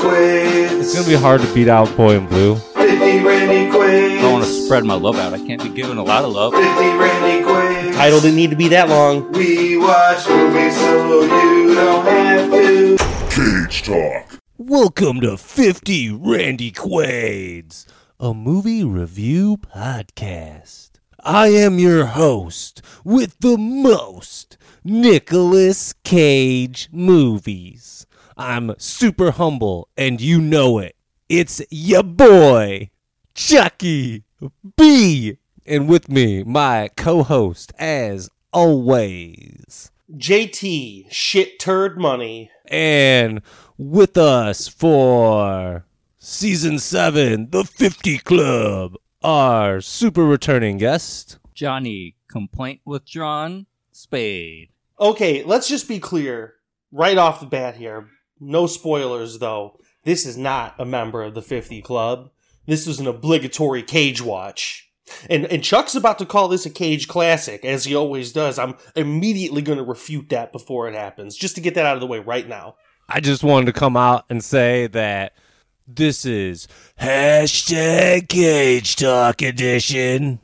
Quaid. It's gonna be hard to beat out Boy in Blue. 50 Randy Quaid. I don't want to spread my love out. I can't be giving a lot of love. 50 Randy Quaid. Title didn't need to be that long. We watch movies so you don't have to. Cage Talk. Welcome to 50 Randy Quaids, a movie review podcast. I am your host with the most Nicolas Cage movies. I'm super humble and you know it. It's your boy, Tzhukie B. And with me, my co host, as always. JT, shit turd money. And with us for season seven, the 50 Club, our super returning guest. Johnny, complaint withdrawn. Spade. Okay, let's just be clear right off the bat here. No spoilers though. This is not a member of the 50 Club. This was an obligatory cage watch. And and Chuck's about to call this a cage classic, as he always does. I'm immediately going to refute that before it happens, just to get that out of the way right now. I just wanted to come out and say that this is hashtag Cage Talk Edition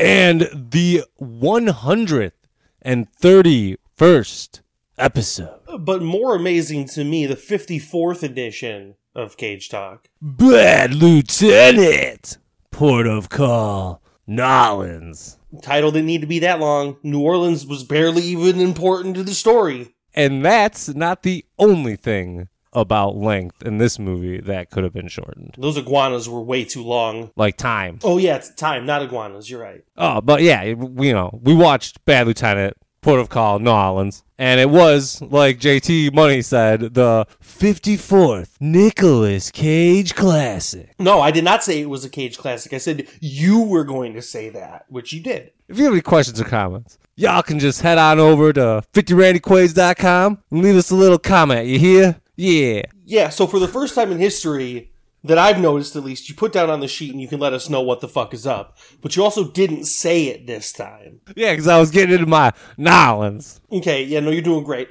and the 131st episode. But more amazing to me, the 54th edition of Cage Talk. Bad Lieutenant, Port of Call, Nolans. Title didn't need to be that long. New Orleans was barely even important to the story. And that's not the only thing about length in this movie that could have been shortened. Those iguanas were way too long. Like time. Oh yeah, it's time, not iguanas. You're right. Oh, but yeah, we, you know, we watched Bad Lieutenant, Call, New Orleans, and it was, like JT Money said, the 54th Nicolas Cage classic. No, I did not say it was a cage classic. I said you were going to say that, which you did. If you have any questions or comments, y'all can just head on over to 50randyquaids.com and leave us a little comment. You hear? Yeah. Yeah. So for the first time in history that I've noticed, at least, you put down on the sheet and you can let us know what the fuck is up. But you also didn't say it this time. Yeah, because I was getting into my Nolans. Okay. Yeah. No, you're doing great.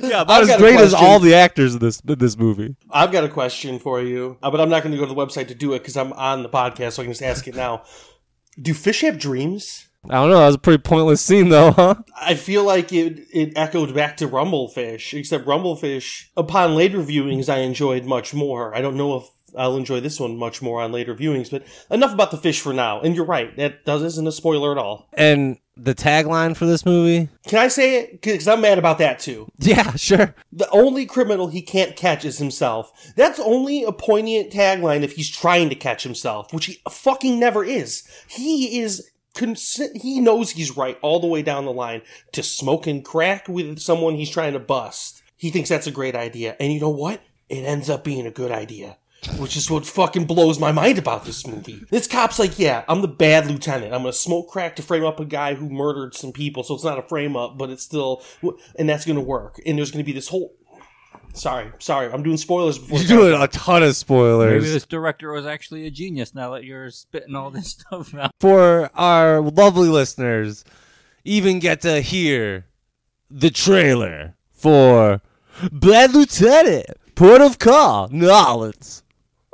Yeah, about as great as all the actors in this in this movie. I've got a question for you, uh, but I'm not going to go to the website to do it because I'm on the podcast, so I can just ask it now. Do fish have dreams? I don't know. That was a pretty pointless scene, though, huh? I feel like it, it echoed back to Rumblefish, except Rumblefish, upon later viewings, I enjoyed much more. I don't know if I'll enjoy this one much more on later viewings, but enough about the fish for now. And you're right, that does, isn't a spoiler at all. And the tagline for this movie? Can I say it? Because I'm mad about that too. Yeah, sure. The only criminal he can't catch is himself. That's only a poignant tagline if he's trying to catch himself, which he fucking never is. He is. He knows he's right all the way down the line to smoking crack with someone he's trying to bust. He thinks that's a great idea. And you know what? It ends up being a good idea. Which is what fucking blows my mind about this movie. This cop's like, yeah, I'm the bad lieutenant. I'm gonna smoke crack to frame up a guy who murdered some people, so it's not a frame up, but it's still, and that's gonna work. And there's gonna be this whole. Sorry, sorry, I'm doing spoilers before. You're doing a ton of spoilers. Maybe this director was actually a genius now that you're spitting all this stuff out. For our lovely listeners, even get to hear the trailer for Bad Lieutenant, Port of Call, Nolans.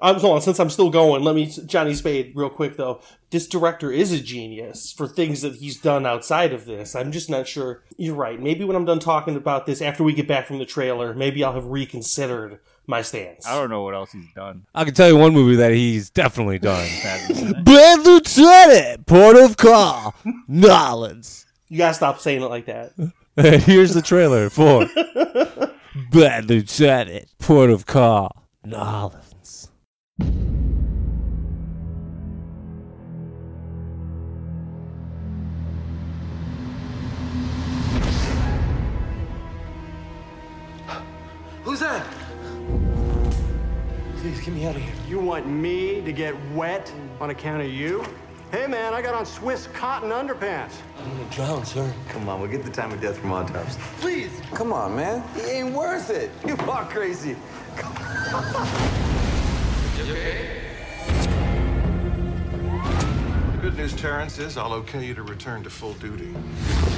I'm hold on, since I'm still going, let me Johnny Spade real quick though. This director is a genius for things that he's done outside of this. I'm just not sure. You're right. Maybe when I'm done talking about this after we get back from the trailer, maybe I'll have reconsidered my stance. I don't know what else he's done. I can tell you one movie that he's definitely done. Bad Lieutenant. Bad Port of Call, Nolans. You gotta stop saying it like that. Here's the trailer for Bad Lieutenant, Port of Call, Nolans. Who's that? Please get me out of here. You want me to get wet on account of you? Hey, man, I got on Swiss cotton underpants. I'm gonna drown, sir. Come on, we'll get the time of death from autopsy. Please. Come on, man. He ain't worth it. You are crazy. Good Good news, Terrence, is I'll okay you to return to full duty.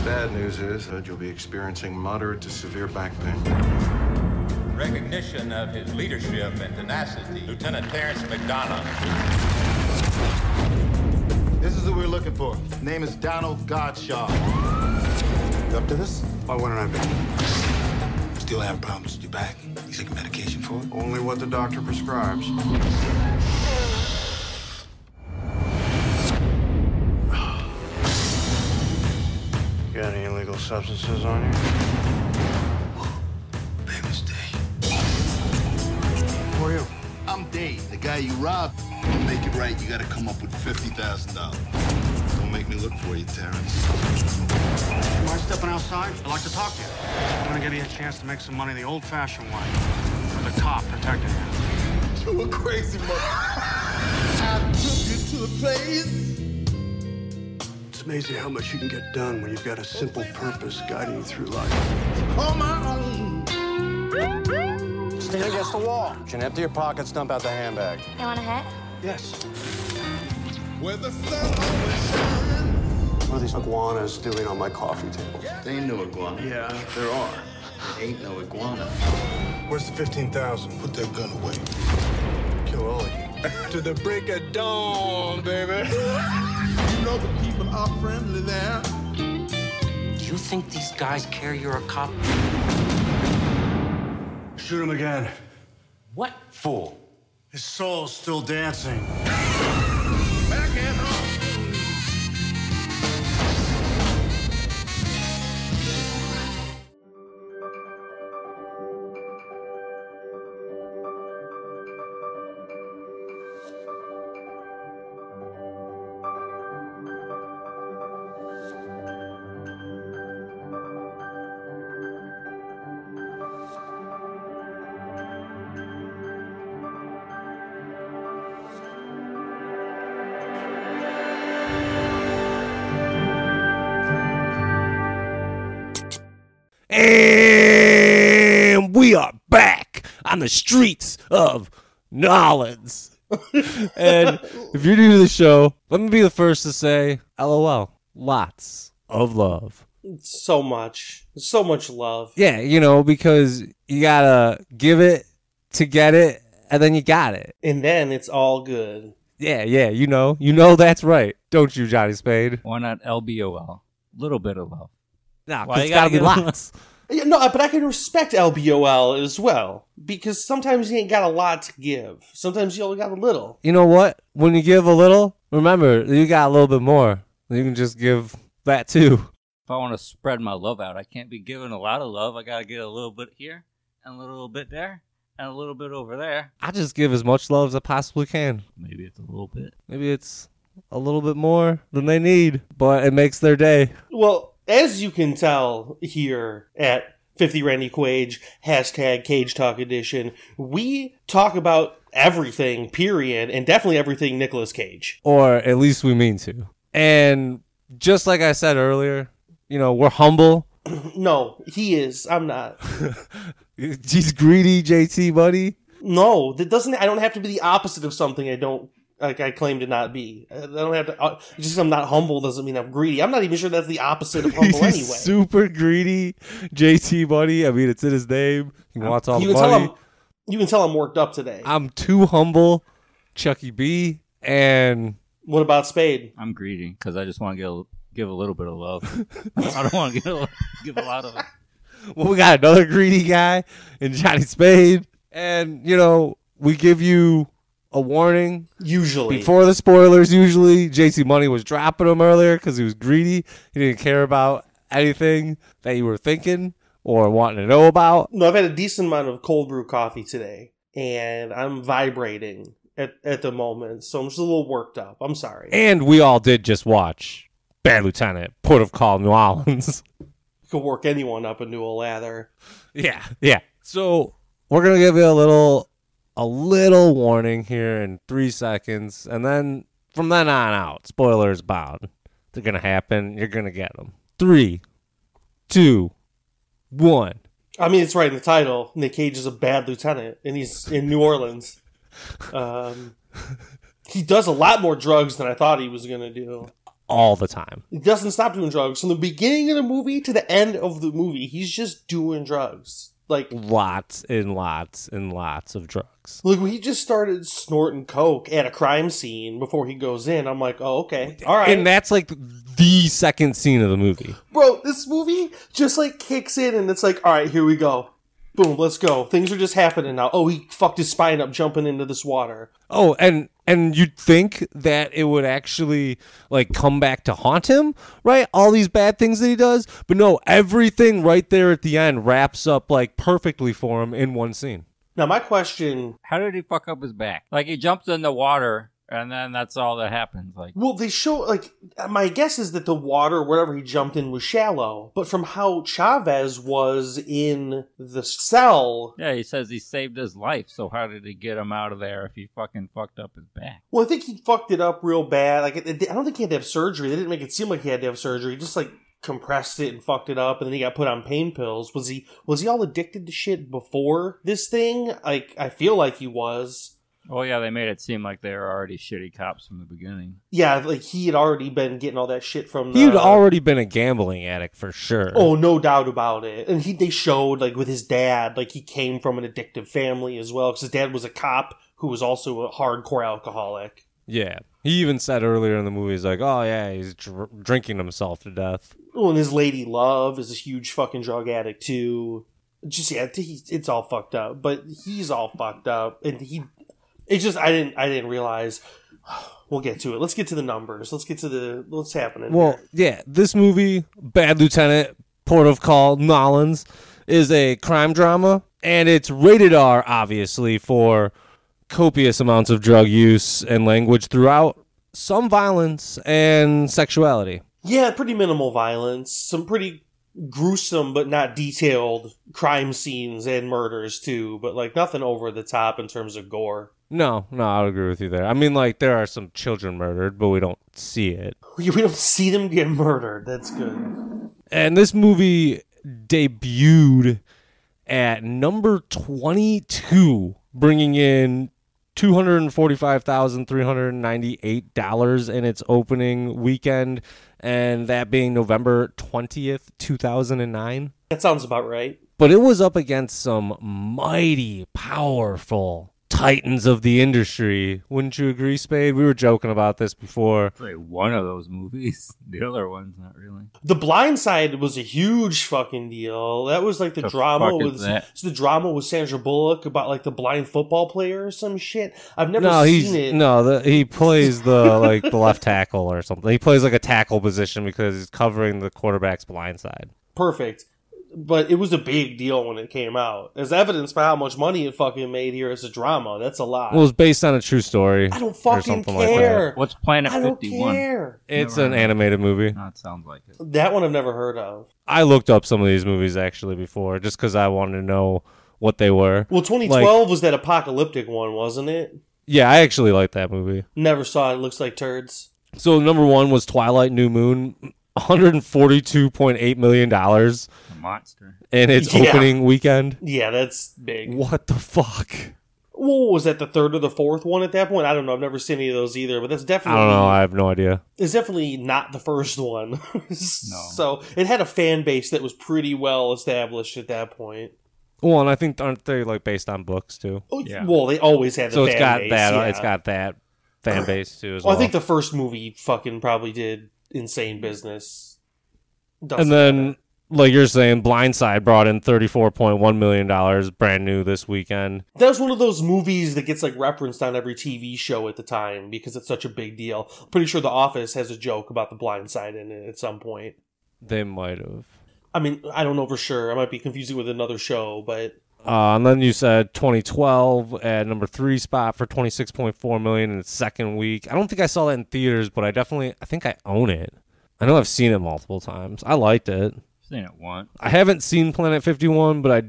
Bad news is that you'll be experiencing moderate to severe back pain. Recognition of his leadership and tenacity, Lieutenant Terrence McDonough. This is who we're looking for. Name is Donald Godshaw. You up to this? Why wouldn't I be? Still having problems with your back? You taking medication for it? Only what the doctor prescribes. Got any illegal substances on you? Oh, Famous Dave. Who are you? I'm Dave, the guy you robbed. To make it right, you gotta come up with $50,000. Don't make me look for you, Terrence. Mind stepping outside? I'd like to talk to you. I'm gonna give you a chance to make some money the old-fashioned way. With a cop protecting you. You a crazy mother. I took you to a place. It's amazing how much you can get done when you've got a simple purpose guiding you through life. On my own. Stand against the wall. Can empty your pockets, dump out the handbag. You want a hat? Yes. Where the sun always shines. What are these iguanas doing on my coffee table? There ain't no iguana. Yeah. There are. There ain't no iguana. Where's the 15,000? Put that gun away. Kill all of you. to the break of dawn, baby. you know the people are friendly there. Do you think these guys care you're a cop? Shoot him again. What fool? His soul's still dancing. And we are back on the streets of Nolans. and if you're new to the show, let me be the first to say, LOL. Lots of love. So much, so much love. Yeah, you know, because you gotta give it to get it, and then you got it. And then it's all good. Yeah, yeah, you know, you know that's right, don't you, Johnny Spade? Why not LBOL? Little bit of love. Nah, Why 'cause you it's gotta be gotta get- lots. Yeah, no, but I can respect LBOL as well because sometimes you ain't got a lot to give. Sometimes you only got a little. You know what? When you give a little, remember you got a little bit more. You can just give that too. If I want to spread my love out, I can't be giving a lot of love. I gotta get a little bit here and a little bit there and a little bit over there. I just give as much love as I possibly can. Maybe it's a little bit. Maybe it's a little bit more than they need, but it makes their day. Well, as you can tell here at 50 Randy Quaids, hashtag Cage Talk Edition, we talk about everything, period, and definitely everything Nicolas Cage. Or at least we mean to. And just like I said earlier, you know, we're humble. No, he is. I'm not. He's greedy, JT, buddy. No, that doesn't. I don't have to be the opposite of something I don't like. I claim to not be. I don't have to. Uh, just because I'm not humble doesn't mean I'm greedy. I'm not even sure that's the opposite of humble He's anyway. super greedy, JT, buddy. I mean, it's in his name. He wants all you the can tell money. I'm. You can tell I'm worked up today. I'm too humble, Tzhukie B, and what about Spade? I'm greedy because I just want to give a, give a little bit of love. I don't want to give a, give a lot of it. well, we got another greedy guy in Johnny Spade, and you know we give you a warning Usually, before the spoilers. Usually, JT Money was dropping them earlier because he was greedy. He didn't care about anything that you were thinking or wanting to know about. No, I've had a decent amount of cold brew coffee today, and I'm vibrating at, at the moment, so I'm just a little worked up. I'm sorry. And we all did just watch Bad Lieutenant, Port of Call, New Orleans. You Could work anyone up into a lather. yeah, yeah. So we're gonna give you a little, a little warning here in three seconds, and then from then on out, spoilers bound. They're gonna happen. You're gonna get them. Three, two, one. I mean, it's right in the title. Nick Cage is a bad lieutenant, and he's in New Orleans. Um, he does a lot more drugs than I thought he was to do. all the time. He doesn't stop doing drugs from the beginning of the movie to the end of the movie. He's just doing drugs. Like Lots and lots and lots of drugs. Like when he just started snorting coke at a crime scene before he goes in, I'm like, oh okay, all right. And that's like the second scene of the movie. Bro, this movie just like kicks in and it's like, all right, here we go. Boom, let's go. Things are just happening now. Oh, he fucked his spine up jumping into this water. Oh, and and you'd think that it would actually like come back to haunt him, right? All these bad things that he does, but no, everything right there at the end wraps up like perfectly for him in one scene. Now, my question How did he fuck up his back? Like he jumps in the water and then that's all that happens. Like Well, they show like my guess is that the water, wherever he jumped in, was shallow. But from how Chavez was in the cell, Yeah, he says he saved his life, so how did he get him out of there if he fucking fucked up his back? well, I think he fucked it up real bad. Like, I don't think he had to have surgery. They didn't make it seem like he had to have surgery. He just like compressed it and fucked it up, and then he got put on pain pills. Was he was he all addicted to shit before this thing? Like, I feel like he was. Oh yeah, they made it seem like they were already shitty cops from the beginning. Yeah, like he had already been getting all that shit from. The, He'd already been a gambling addict for sure. Oh, no doubt about it. And he they showed like with his dad, like he came from an addictive family as well, because his dad was a cop who was also a hardcore alcoholic. Yeah. He even said earlier in the movie, he's like, oh, yeah, he's dr- drinking himself to death. Oh, and his lady love is a huge fucking drug addict too. Just yeah, it's all fucked up. But he's all fucked up, and he. It's just I didn't I didn't realize. We'll get to it. Let's get to the numbers. Let's get to the what's happening. Well, yeah, this movie, Bad Lieutenant, Port of Call, Nolans, is a crime drama, and it's rated R, obviously, for copious amounts of drug use and language throughout, some violence and sexuality. Yeah, pretty minimal violence. Some pretty gruesome but not detailed crime scenes and murders too, but like nothing over the top in terms of gore. No, no, I would agree with you there. I mean, like, there are some children murdered, but we don't see it. We don't see them get murdered. That's good. And this movie debuted at number 22, bringing in $245,398 in its opening weekend, and that being November 20th, 2009. That sounds about right. But it was up against some mighty, powerful titans of the industry. Wouldn't you agree, Spade? We were joking about this before. It's like one of those movies. The other one's not really. The Blind Side was a huge fucking deal. That was like the, The drama fuck with that? it's the drama with Sandra Bullock about like the blind football player or some shit. I've never no, seen he's it. no. The, he plays the like the left tackle or something. He plays like a tackle position because he's covering the quarterback's blind side. Perfect. But it was a big deal when it came out. As evidenced by how much money it fucking made here as a drama. That's a lot. Well, it was based on a true story. I don't or fucking something like care. What's Planet I don't 51? care. It's Never an animated movie. it. No, it sounds like it. That one I've never heard of. I looked up some of these movies actually before, just because I wanted to know what they were. Well, 2012 was that apocalyptic one, wasn't it? Yeah, I actually liked that movie. Never saw it. It looks like turds. So number one was Twilight New Moon, one hundred forty-two point eight million dollars A monster. and its Yeah. opening weekend. Yeah, that's big. What the fuck? Well, was that the third or the fourth one at that point? I don't know. I've never seen any of those either, but that's definitely I definitely don't know. I have no idea. it's definitely not the first one. no. So it had a fan base that was pretty well established at that point. Well, and I think aren't they like based on books too? Oh, Yeah. Well, they always had the so it's fan got base, that. yeah. It's got that fan base too as Well, well. I think the first movie fucking probably did insane business. And then, matter. like you're saying, Blindside brought in thirty-four point one million dollars, brand new this weekend. that was one of those movies that gets like referenced on every TV show at the time because it's such a big deal. Pretty sure The Office has a joke about the blind side in it at some point. They might have. I mean, I don't know for sure. I might be confusing with another show, but Uh, and then you said 2012 at number three spot for 26.4 million in its second week. I don't think I saw that in theaters, but I definitely, I think I own it. I know I've seen it multiple times. I liked it. Seen it once. I haven't seen Planet 51, but I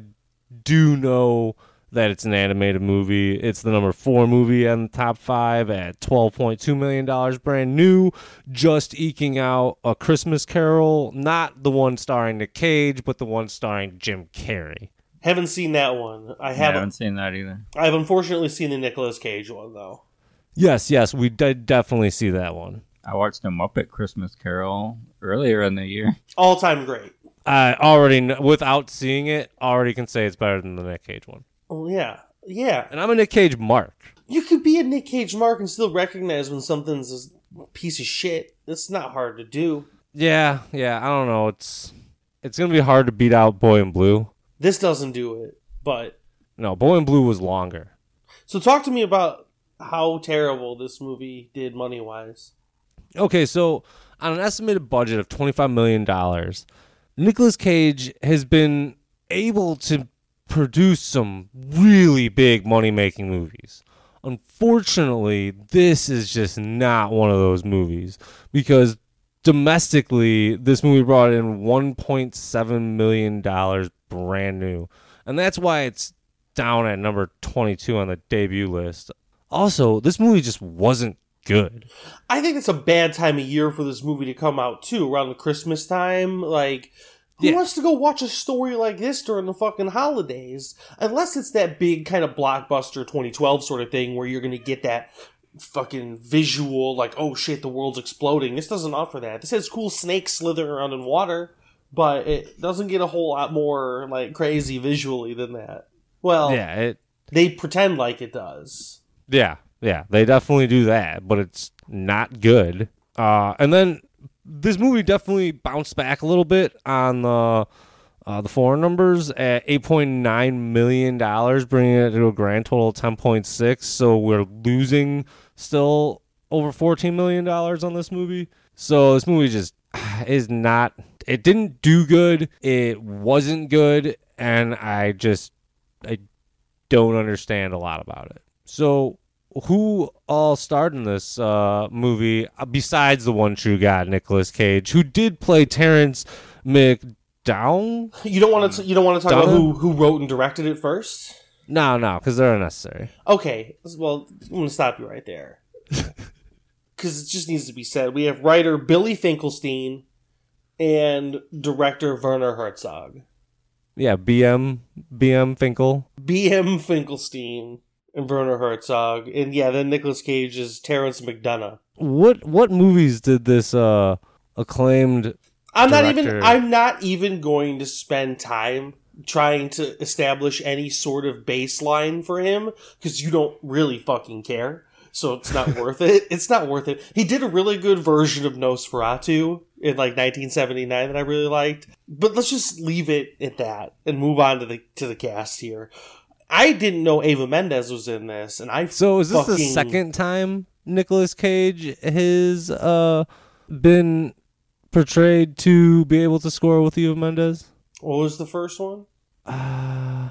do know that it's an animated movie. It's the number four movie on the top five at $12.2 million, brand new, just eking out A Christmas Carol, not the one starring Nick Cage, but the one starring Jim Carrey. Haven't seen that one. I I haven't. haven't seen that either. I've unfortunately seen the Nicolas Cage one though. Yes, yes, we did definitely see that one. I watched a Muppet Christmas Carol earlier in the year. All time great. I already, kn- without seeing it, already can say it's better than the Nick Cage one. Oh yeah, yeah. And I'm a Nick Cage mark. You could be a Nick Cage mark and still recognize when something's a piece of shit. It's not hard to do. Yeah, yeah. I don't know. It's it's gonna be hard to beat out Boy in Blue. This doesn't do it, but No, Boy in Blue was longer. so talk to me about how terrible this movie did money wise. Okay, so on an estimated budget of $25 million, Nicolas Cage has been able to produce some really big money making movies. Unfortunately, this is just not one of those movies because domestically, this movie brought in $1.7 million brand new. And that's why it's down at number 22 on the debut list. Also, this movie just wasn't good. I think it's a bad time of year for this movie to come out too, around the Christmas time. Like, who Yeah. wants to go watch a story like this during the fucking holidays? Unless it's that big kind of blockbuster 2012 sort of thing where you're gonna get that fucking visual, like, oh shit, the world's exploding. This doesn't offer that. This has cool snakes slithering around in water, but it doesn't get a whole lot more like crazy visually than that. Well, Yeah, it they pretend like it does. Yeah, yeah, they definitely do that, but it's not good. Uh, and then this movie definitely bounced back a little bit on the uh, the foreign numbers at eight point nine million dollars, bringing it to a grand total of ten point six. So we're losing still over fourteen million dollars on this movie. So this movie just is not. It didn't do good. It wasn't good, and I just I don't understand a lot about it. So, who all starred in this uh, movie uh, besides the one true God, Nicolas Cage, who did play Terrence McDowell? You don't want to. You don't want to talk about who who wrote and directed it first. No, no, because they're unnecessary. Okay, well, I'm to stop you right there. Because it just needs to be said. We have writer Billy Finkelstein and director Werner Herzog. Yeah, BM BM Finkel. B.M. Finkelstein and Werner Herzog. And yeah, then Nicolas Cage is Terrence McDonough. What what movies did this uh, acclaimed? I'm not even I'm not even going to spend time trying to establish any sort of baseline for him because you don't really fucking care. So it's not worth it. It's not worth it. He did a really good version of Nosferatu in like 1979 that I really liked. But let's just leave it at that and move on to the to the cast here. I didn't know Eva Mendes was in this, and I So is this the second time Nicolas Cage has uh, been portrayed to be able to score with Eva Mendes? What was the first one? Uh,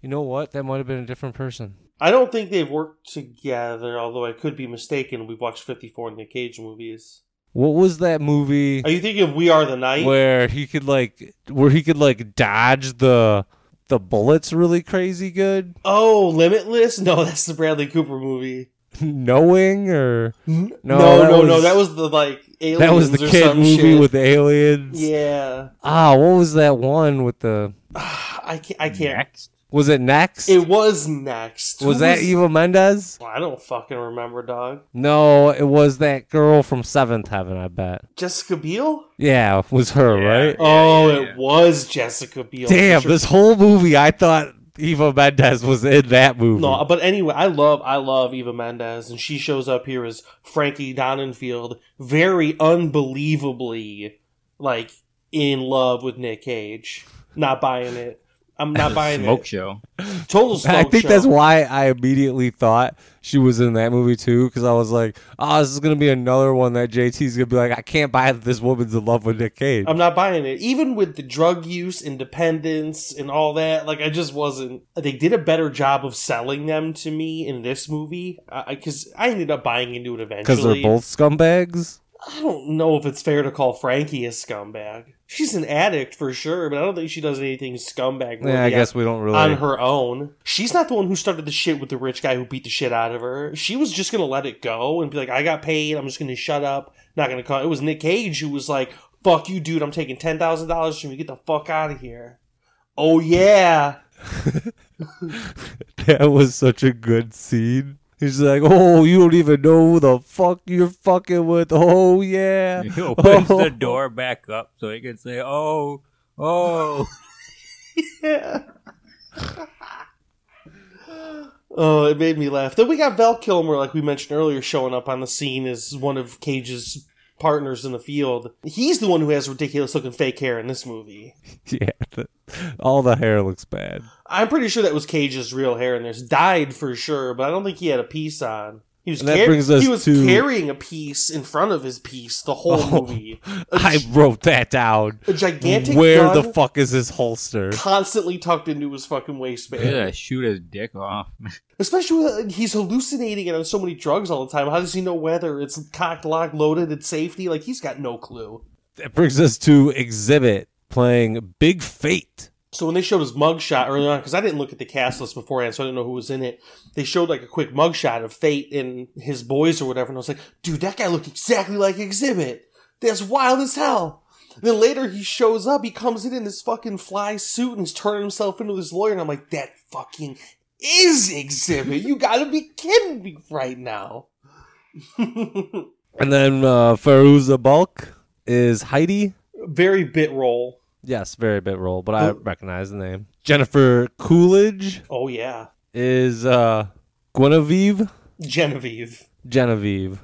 you know what? That might have been a different person. I don't think they've worked together, although I could be mistaken. We've watched 54 Nick Cage movies. What was that movie Are you thinking of We Are the Night? where he could like where he could like dodge the the bullets really crazy good? Oh, Limitless? No, that's the Bradley Cooper movie. Knowing or No, no, no, no, That was the like aliens that was the or kid movie shit. with the aliens. Yeah, Ah, what was that one with the? I can't. I can't. Next. Was it next? It was next. was Who that Eva Mendes? I don't fucking remember, dog. No, it was that girl from Seventh Heaven. I bet. Jessica Biel? Yeah, it was her, right? oh, yeah, it was Jessica Biel. Damn, sure. this whole movie, I thought Eva Mendes was in that movie. No, but anyway, I love I love Eva Mendes, and she shows up here as Frankie Donnenfeld, very unbelievably like in love with Nick Cage. Not buying it. I'm not buying Smoke it. show. Total smoke I think show. that's why I immediately thought she was in that movie too, because I was like, "Oh, this is gonna be another one that JT's gonna be like, I can't buy that this woman's in love with Nick Cage." I'm not buying it. Even with the drug use, independence, and all that, like I just wasn't. They did a better job of selling them to me in this movie uh, because I, ended up buying into it eventually. Because they're both scumbags. I don't know if it's fair to call Frankie a scumbag. She's an addict for sure, but I don't think she does anything scumbag. Yeah, I guess we don't really. on her own. She's not the one who started the shit with the rich guy who beat the shit out of her. She was just gonna let it go and be like, "I got paid. I'm just gonna shut up. Not gonna call." It was Nick Cage who was like, "Fuck you, dude. I'm taking ten thousand dollars from you. Get the fuck out of here." Oh yeah, that was such a good scene. He's like, "Oh, you don't even know who the fuck you're fucking with." Oh yeah. He opens Oh. the door back up so he can say, "Oh, oh." yeah. Oh, it made me laugh. Then we got Val Kilmer, like we mentioned earlier, showing up on the scene as one of Cage's partners in the field. He's the one who has ridiculous looking fake hair in this movie. Yeah. the- all the hair looks bad. I'm pretty sure that was Cage's real hair and this. Dyed for sure, but I don't think he had a piece on. He was, And that car- brings us he was to- carrying a piece in front of his piece the whole Oh, movie. A, I wrote that down. a gigantic Where gun the fuck is his holster? constantly tucked into his fucking waistband. Yeah, shoot his dick off. Especially when he's hallucinating and on so many drugs all the time. How does he know whether it's cocked, locked, loaded, at safety? Like he's got no clue. That brings us to Xzibit playing Big Fate. So when they showed his mugshot early on, because I didn't look at the cast list beforehand, so I didn't know who was in it. They showed like a quick mugshot of Fate and his boys or whatever, and I was like, dude, that guy looked exactly like Xzibit. That's wild as hell. And then later he shows up, he comes in in this fucking fly suit and he's turning himself into this lawyer, and I'm like, that fucking is Xzibit. You gotta be kidding me right now. And then uh, Fairuza Balk is Heidi. Very bit role. Yes, very bit role, but I recognize the name. Jennifer Coolidge Oh yeah, is uh, Guinevere. Genevieve. Genevieve.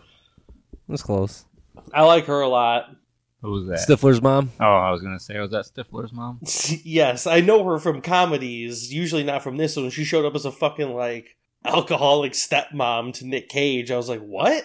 That's close. I like her a lot. Who was that? Stifler's mom. Oh, I was gonna say, was that Stifler's mom? yes, I know her from comedies, usually not from this one. She showed up as a fucking like alcoholic stepmom to Nick Cage. I was like, what?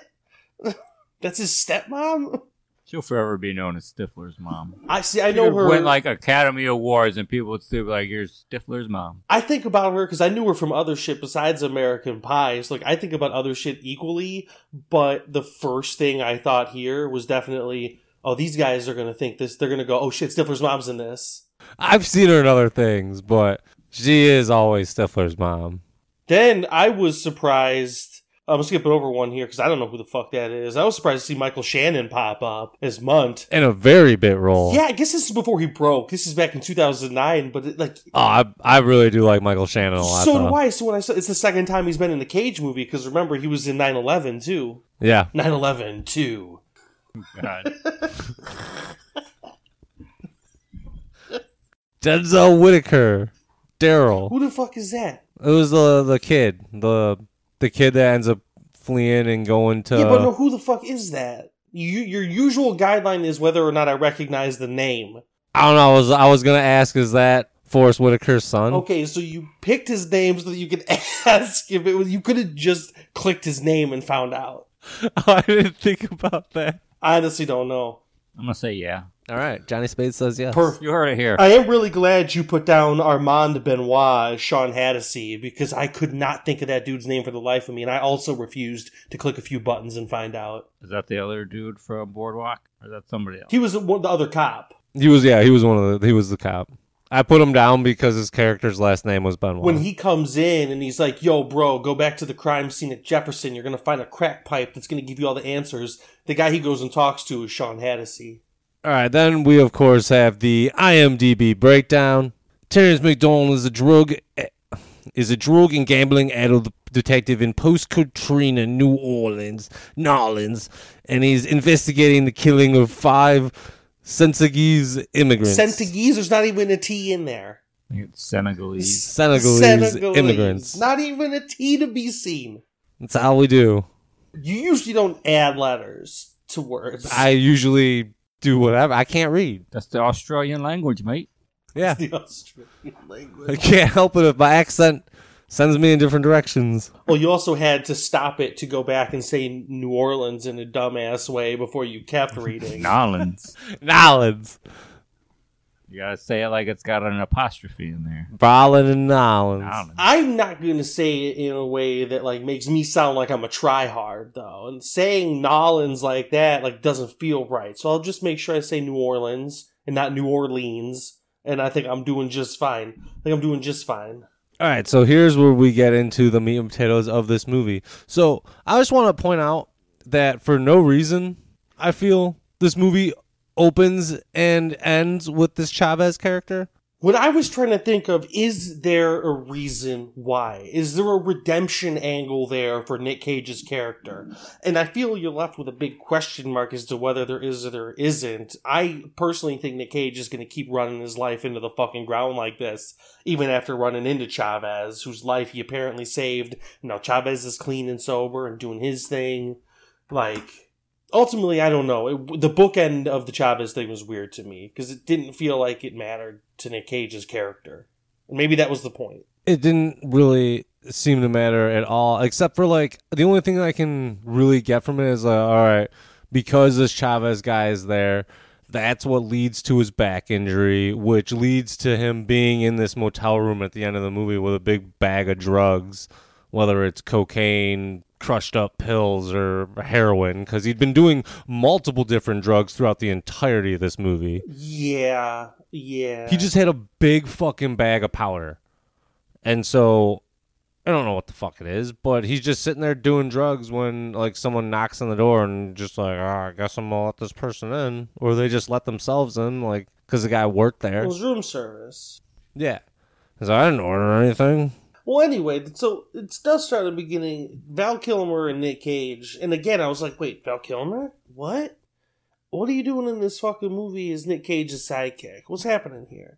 That's his stepmom? She'll forever be known as Stifler's mom. I see. I She know her. Win like Academy Awards, and people would still be like, "You're Stifler's mom." I think about her because I knew her from other shit besides American Pie. So like I think about other shit equally, but the first thing I thought here was definitely, oh, these guys are gonna think this. They're gonna go, oh shit, Stifler's mom's in this. I've seen her in other things, but she is always Stifler's mom. Then I was surprised. I'm skipping over one here because I don't know who the fuck that is. I was surprised to see Michael Shannon pop up as Mundt. In a very bit role. Yeah, I guess this is before he broke. This is back in 2009, but it, like, Oh, I, I really do like Michael Shannon a lot. so though. do I. So when I saw it's the second time he's been in the Cage movie because remember he was in 9/11 too. Yeah. 9/11 too. God. Denzel Whitaker. Daryl. Who the fuck is that? It was the the kid. The the kid that ends up fleeing and going to yeah, but no, who the fuck is that? You, your usual guideline is whether or not I recognize the name. I don't know, I was I was gonna ask, is that Forest Whitaker's son? Okay, so you picked his name so that you could ask if it was. You could have just clicked his name and found out. I didn't think about that. I honestly don't know. I'm gonna say yeah. All right, Johnny Spade says yes. Perfect. You heard it here. I am really glad you put down Armand Benoit as Shawn Hatosy because I could not think of that dude's name for the life of me, and I also refused to click a few buttons and find out. Is that the other dude from Boardwalk, or is that somebody else? He was one, the other cop. He was yeah, he was one of the he was the cop. I put him down because his character's last name was Benoit. When he comes in and he's like, "Yo, bro, go back to the crime scene at Jefferson. You're gonna find a crack pipe that's gonna give you all the answers." The guy he goes and talks to is Shawn Hatosy. All right, then we of course have the IMDb breakdown. Terrence McDonald is a drug eh, is a drug and gambling adult detective in post Katrina New Orleans, Nolans, and he's investigating the killing of five Senegalese immigrants. Sentegese, there's not even a T in there. I think it's Senegalese. Senegalese, immigrants. Not even a T to be seen. That's how we do. You usually don't add letters to words. I usually do whatever. I can't read. That's the Australian language, mate. Yeah. the Australian language. I can't help it if my accent sends me in different directions. Well, you also had to stop it to go back and say New Orleans in a dumbass way before you kept reading. Nolans. Nolans. You gotta say it like it's got an apostrophe in there. Ballin and Nolans. Nolans. I'm not going to say it in a way that like makes me sound like I'm a tryhard though. And saying Nolans like that like doesn't feel right. So I'll just make sure I say New Orleans and not New Orleans. And I think I'm doing just fine. I think I'm doing just fine. All right, so here's where we get into the meat and potatoes of this movie. So I just want to point out that for no reason, I feel this movie opens and ends with this Chavez character. What I was trying to think of is there a reason why? Is there a redemption angle there for Nick Cage's character? And I feel you're left with a big question mark as to whether there is or there isn't. I personally think Nick Cage is going to keep running his life into the fucking ground like this, even after running into Chavez, whose life he apparently saved. Now Chavez is clean and sober and doing his thing. Like, ultimately, I don't know. It, the bookend of the Chavez thing was weird to me because it didn't feel like it mattered to Nick Cage's character. Maybe that was the point. It didn't really seem to matter at all, except for like the only thing I can really get from it is like, all right, because this Chavez guy is there, that's what leads to his back injury, which leads to him being in this motel room at the end of the movie with a big bag of drugs, whether it's cocaine, crushed up pills, or heroin, because he'd been doing multiple different drugs throughout the entirety of this movie. Yeah, yeah. He just had a big fucking bag of powder. And so I don't know what the fuck it is, but he's just sitting there doing drugs when like someone knocks on the door and just like, oh, I guess I'm gonna let this person in, or they just let themselves in, like because the guy worked there. It was room service. Yeah, because I didn't order anything. Well, anyway, so it does start at the beginning. Val Kilmer and Nick Cage, and again, I was like, wait, Val Kilmer? What? What are you doing in this fucking movie Is Nick Cage's sidekick? What's happening here?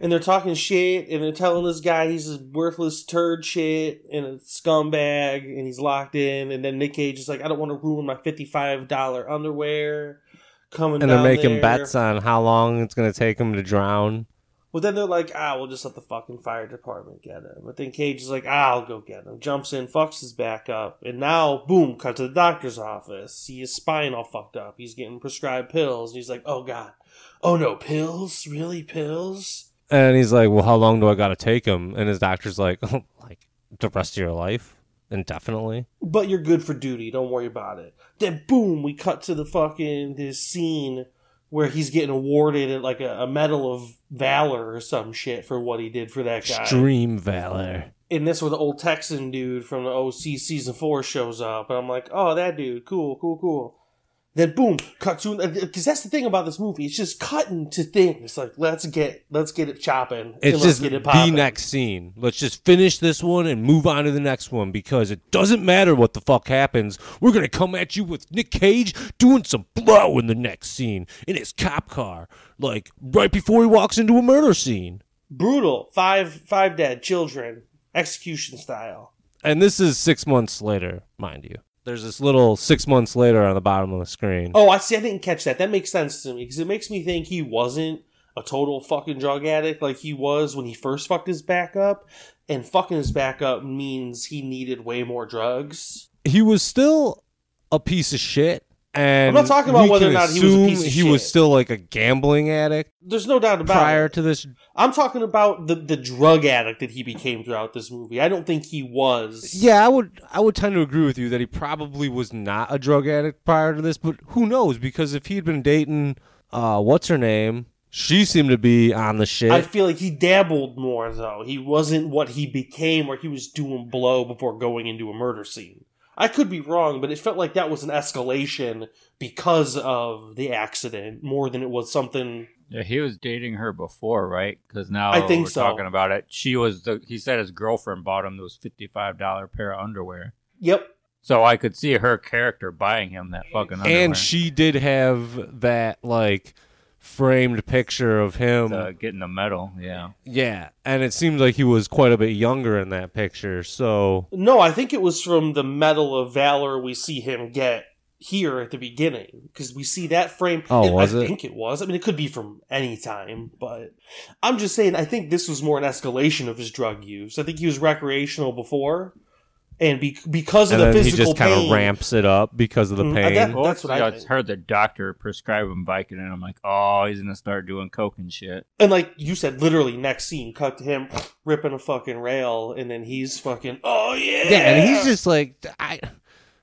And they're talking shit, and they're telling this guy he's a worthless turd shit and a scumbag, and he's locked in. And then Nick Cage is like, I don't want to ruin my fifty-five dollar underwear. Coming And they're making there. bets on how long it's gonna take him to drown. Well, then they're like, ah, we'll just let the fucking fire department get him. But then Cage is like, ah, I'll go get him. Jumps in, fucks his back up. And now, boom, cut to the doctor's office. See his spine all fucked up. He's getting prescribed pills. And he's like, oh, God. Oh, no, pills? Really, pills? And he's like, "Well, how long do I got to take him?" And his doctor's like, "Like the rest of your life, indefinitely." But you're good for duty. Don't worry about it. Then, boom, we cut to the fucking, this scene where he's getting awarded like a, a medal of valor or some shit for what he did for that guy. Extreme valor. and this where the old Texan dude from the OC season four shows up, and I'm like, oh, that dude, cool, cool, cool. Then boom, cut to because uh, that's the thing about this movie. It's just cutting to things. Like let's get let's get it chopping. It's and let's just get it the next scene. Let's just finish this one and move on to the next one because it doesn't matter what the fuck happens. We're gonna come at you with Nick Cage doing some blow in the next scene in his cop car, like right before he walks into a murder scene. Brutal. Five five dead children, execution style. And this is six months later, mind you. There's this little six months later on the bottom of the screen. Oh, I see. I didn't catch that. That makes sense to me because it makes me think he wasn't a total fucking drug addict like he was when he first fucked his back up, and fucking his back up means he needed way more drugs. He was still a piece of shit. And I'm not talking about whether or not he was a piece of he was still like a gambling addict There's no doubt about prior it. to this I'm talking about the the drug addict that he became throughout this movie. I don't think he was. Yeah, I would I would tend to agree with you that he probably was not a drug addict prior to this, but who knows? Because if he'd been dating uh what's her name? She seemed to be on the shit. I feel like he dabbled more though. He wasn't what he became, where he was doing blow before going into a murder scene. I could be wrong, but it felt like that was an escalation because of the accident more than it was something. Yeah, he was dating her before, right? Because now I think we're so. talking about it. She was the. He said his girlfriend bought him those fifty-five dollar pair of underwear. Yep. So I could see her character buying him that fucking underwear. and she did have that like framed picture of him. uh, getting the medal. Yeah. yeah, and it seemed like he was quite a bit younger in that picture. So No, I think it was from the Medal of Valor we see him get here at the beginning because we see that frame. Oh, and was I it? think it was. I mean, it could be from any time, but I'm just saying. I think this was more an escalation of his drug use. I think he was recreational before, and be- because of and the then he just kind of ramps it up because of the Mm, pain. that- That's what I I heard the doctor prescribe him Vicodin, and I'm like, oh, he's gonna start doing coke and shit. and like you said, literally next scene, cut to him ripping a fucking rail, and then he's fucking, oh yeah, yeah, and he's just like I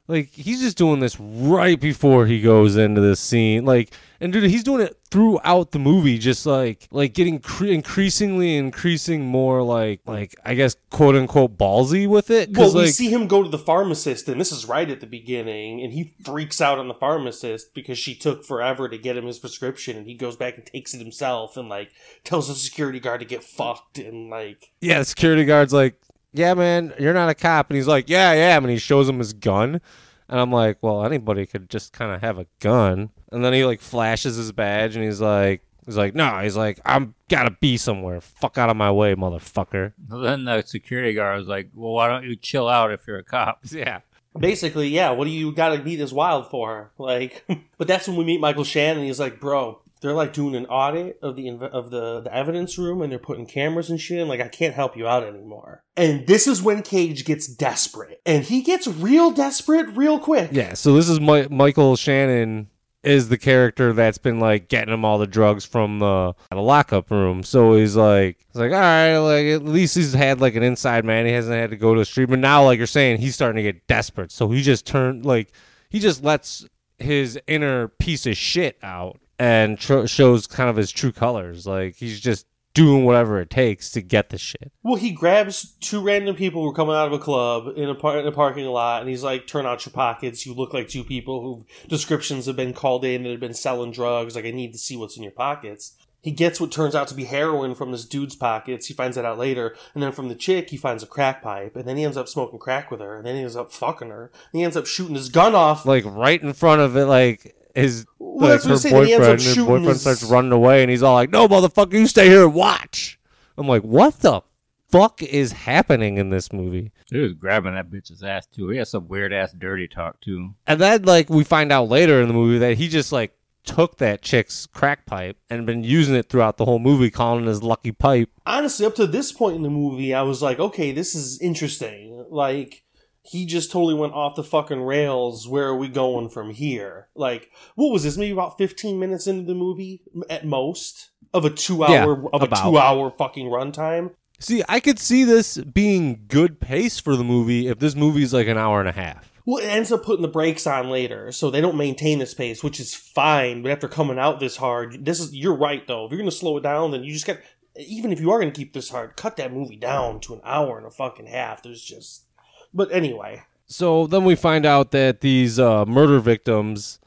like he's just doing this right before he goes into this scene. Like, and dude, he's doing it throughout the movie, just like like getting cre- increasingly increasing more like like I guess quote unquote ballsy with it. Well, we see him go to the pharmacist, and this is right at the beginning, and he freaks out on the pharmacist because she took forever to get him his prescription, and he goes back and takes it himself, and like tells the security guard to get fucked, and like yeah, the security guard's like, yeah, man, you're not a cop, and he's like, yeah, yeah, and he shows him his gun. And I'm like, well, anybody could just kind of have a gun. And then he like flashes his badge and he's like, he's like, no, he's like, I'm gotta be somewhere. Fuck out of my way, motherfucker. Then the security guard was like, "Well, why don't you chill out if you're a cop?" Yeah. basically, yeah, what do you got to be this wild for? Like, but that's when we meet Michael Shannon. He's like, bro, they're like doing an audit of the of the the evidence room, and they're putting cameras and shit. I'm like, I can't help you out anymore. And this is when Cage gets desperate, and he gets real desperate real quick. Yeah. So this is my, Michael Shannon is the character that's been like getting him all the drugs from the, the lockup room. So he's like, he's like, all right, like at least he's had like an inside man. He hasn't had to go to the street. But now, like you're saying, he's starting to get desperate. So he just turned like he just lets his inner piece of shit out and tr- shows kind of his true colors. Like he's just doing whatever it takes to get the shit. Well, he grabs two random people who are coming out of a club in a, par- in a parking lot, and he's like, "Turn out your pockets. You look like two people who descriptions have been called in that have been selling drugs. Like, I need to see what's in your pockets." He gets what turns out to be heroin from this dude's pockets. He finds that out later, and then from the chick, he finds a crack pipe, and then he ends up smoking crack with her, and then he ends up fucking her, and he ends up shooting his gun off. Like right in front of it, like his Well, like that's her I'm and he ends up boyfriend. Her boyfriend his- starts running away, and he's all like, "No, motherfucker, you stay here and watch." I'm like, "What the fuck is happening in this movie?" He was grabbing that bitch's ass too. He had some weird ass dirty talk too. And then like we find out later in the movie that he just like took that chick's crack pipe and been using it throughout the whole movie, calling it his lucky pipe. honestly, up to this point in the movie, I was like, okay, this is interesting. Like, he just totally went off the fucking rails. Where are we going from here? Like, what was this? Maybe about 15 minutes into the movie at most of a two hour, Yeah, of a two hour fucking runtime. See, I could see this being good pace for the movie if this movie's like an hour and a half. Well, it ends up putting the brakes on later, so they don't maintain this pace, which is fine. But after coming out this hard, this is you're right though. If you're gonna slow it down, then you just got. Even if you are gonna keep this hard, cut that movie down to an hour and a fucking half. There's just. But anyway, So then we find out that these uh, murder victims,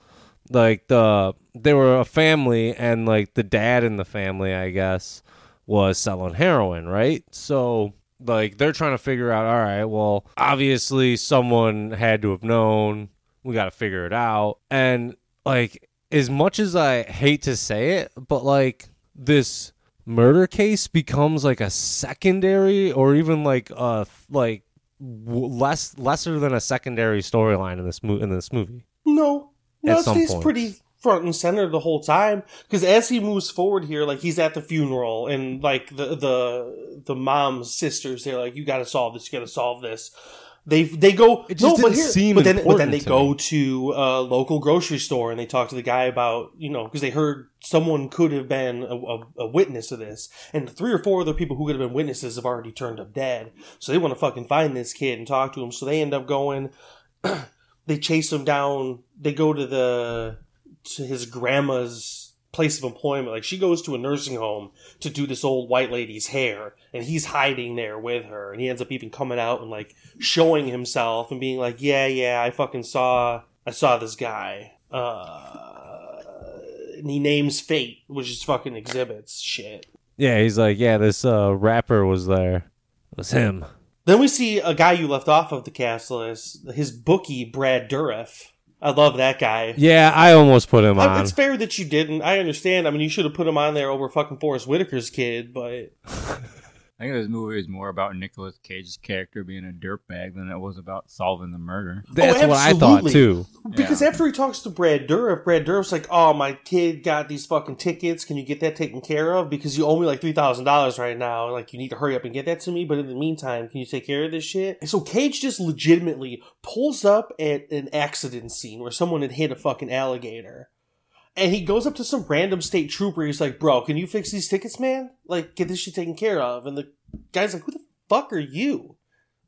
like the they were a family, and like the dad in the family, I guess, was selling heroin, right? So like they're trying to figure out, all right, well, obviously someone had to have known. We got to figure it out, and like as much as I hate to say it, but like this murder case becomes like a secondary or even like a like less lesser than a secondary storyline in this mo- in this movie. no, no, At it stays point. pretty front and center the whole time. Because as he moves forward here, like he's at the funeral, and like the the the mom's sisters, they're like, "You got to solve this. You got to solve this." They they go It just no, but here, seem but then but then they to go to a uh, local grocery store and they talk to the guy about you know because they heard someone could have been a, a, a witness of this. And three or four other people who could have been witnesses have already turned up dead. So they want to fucking find this kid and talk to him. So they end up going they chase him down. They go to the to his grandma's place of employment like she goes to a nursing home to do this old white lady's hair and he's hiding there with her and he ends up even coming out and like showing himself and being like yeah yeah i fucking saw i saw this guy uh and he names fate which is fucking Xzibit's shit Yeah, he's like, yeah, this uh, rapper was there. It was him. then we see a guy you left off of the cast list his bookie brad dourif i love that guy Yeah, I almost put him I- on. It's fair that you didn't. I understand. I mean, you should have put him on there over fucking Forest Whitaker's kid, but I think this movie is more about Nicolas Cage's character being a dirtbag than it was about solving the murder. Oh, That's Oh, what I thought too. because after he talks to Brad Dourif, Brad Dourif's like, "Oh, my kid got these fucking tickets. Can you get that taken care of? Because you owe me like three thousand dollars right now. Like, you need to hurry up and get that to me. But in the meantime, can you take care of this shit?" And so Cage just legitimately pulls up at an accident scene where someone had hit a fucking alligator. And he goes up to some random state trooper. He's like, "Bro, can you fix these tickets, man? Like, get this shit taken care of." And the guy's like, "Who the fuck are you?"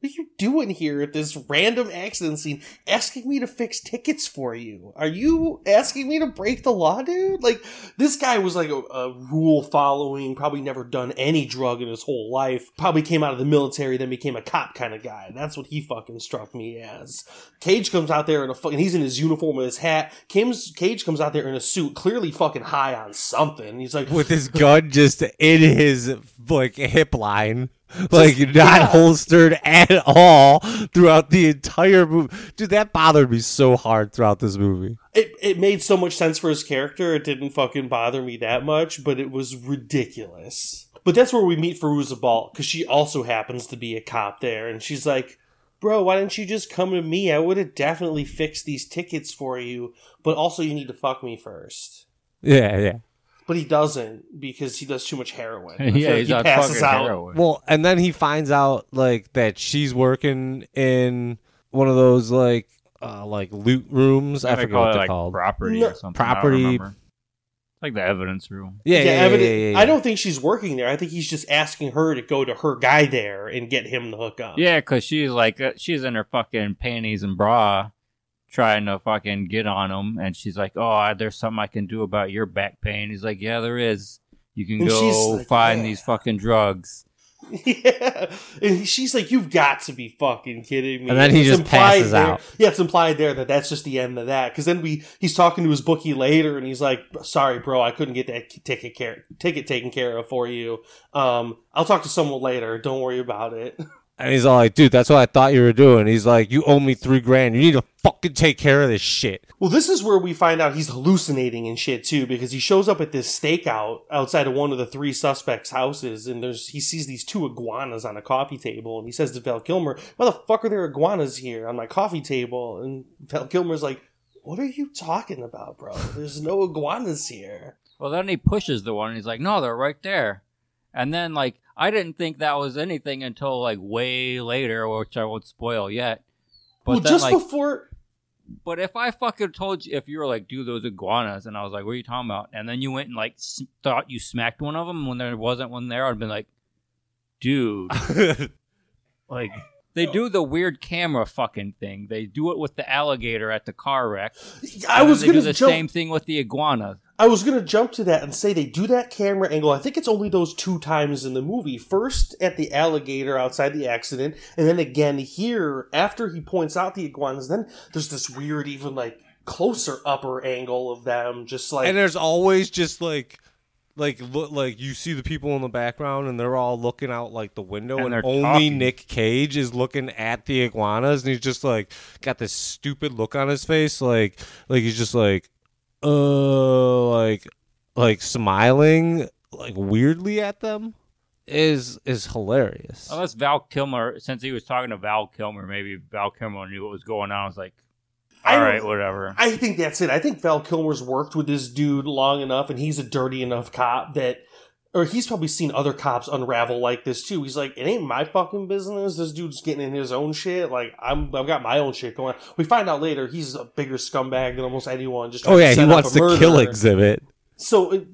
What are you doing here at this random accident scene asking me to fix tickets for you? Are you asking me to break the law, dude? Like, this guy was like a, a rule following, probably never done any drug in his whole life, probably came out of the military, then became a cop kind of guy. That's what he fucking struck me as. Cage comes out there in a fucking, he's in his uniform with his hat. Cage, Cage comes out there in a suit, clearly fucking high on something. He's like, with his gun just in his like hip line. Like not yeah. holstered at all throughout the entire movie. Dude, that bothered me so hard throughout this movie. it, it made so much sense for his character. It didn't fucking bother me that much, but it was ridiculous. But that's where we meet Fairuza Balk because she also happens to be a cop there, and she's like, "Bro, why didn't you just come to me? I would have definitely fixed these tickets for you. But also, you need to fuck me first. Yeah, yeah. But he doesn't because he does too much heroin. I Yeah, like he's he on passes fucking out. heroin. Well, and then he finds out like that she's working in one of those like uh like loot rooms. I They forget call what it, they're like called. property No. or something. I don't Property- remember. like the evidence room. Yeah, yeah, yeah, yeah, evident- yeah, yeah. I don't think she's working there. I think he's just asking her to go to her guy there and get him to hook up. Yeah, because she's like uh, she's in her fucking panties and bra, trying to fucking get on him, and she's like, "Oh, there's something I can do about your back pain." He's like, "Yeah, there is. You can And she's go like, find "Yeah." these fucking drugs." Yeah, and she's like, "You've got to be fucking kidding me!" And then he It's just passes there- out. Yeah, it's implied there that that's just the end of that. Because then we he's talking to his bookie later, and he's like, "Sorry, bro, I couldn't get that ticket care ticket taken care of for you. Um, I'll talk to someone later. Don't worry about it." And he's all like, dude, that's what I thought you were doing. He's like, you owe me three grand. You need to fucking take care of this shit. Well, this is where we find out he's hallucinating and shit too, because he shows up at this stakeout outside of one of the three suspects' houses, and there's he sees these two iguanas on a coffee table, and he says to Val Kilmer, "Why the fuck are there iguanas here on my coffee table?" And Val Kilmer's like, "What are you talking about, bro? There's no iguanas here." Well, then he pushes the one, and he's like, "No, they're right there." And then like I didn't think that was anything until like way later, which I won't spoil yet. But well, then, just like, before But if I fucking told you, if you were like, do those iguanas, and I was like, what are you talking about? And then you went and like s- thought you smacked one of them when there wasn't one there, I'd been like, dude, like they do the weird camera fucking thing. They do it with the alligator at the car wreck. I and then was they gonna do the jump- same thing with the iguana. I was gonna jump to that and say they do that camera angle. I think it's only those two times in the movie. First at the alligator outside the accident, and then again here after he points out the iguanas. Then there's this weird, even like closer upper angle of them, just like and there's always just like like look like you see the people in the background and they're all looking out like the window And and, only talking. Nick Cage is looking at the iguanas and he's just like got this stupid look on his face like like he's just like uh like like smiling like weirdly at them is is hilarious. Unless Val Kilmer, since he was talking to Val Kilmer, maybe Val Kilmer knew what was going on. I was like, I all don't- right, whatever. I think that's it. I think Val Kilmer's worked with this dude long enough, and he's a dirty enough cop that, or he's probably seen other cops unravel like this too. He's like, it ain't my fucking business. This dude's getting in his own shit. Like I'm, I've got my own shit going. on. We find out later he's a bigger scumbag than almost anyone. Just oh yeah, he wants to kill. Xzibit. So it,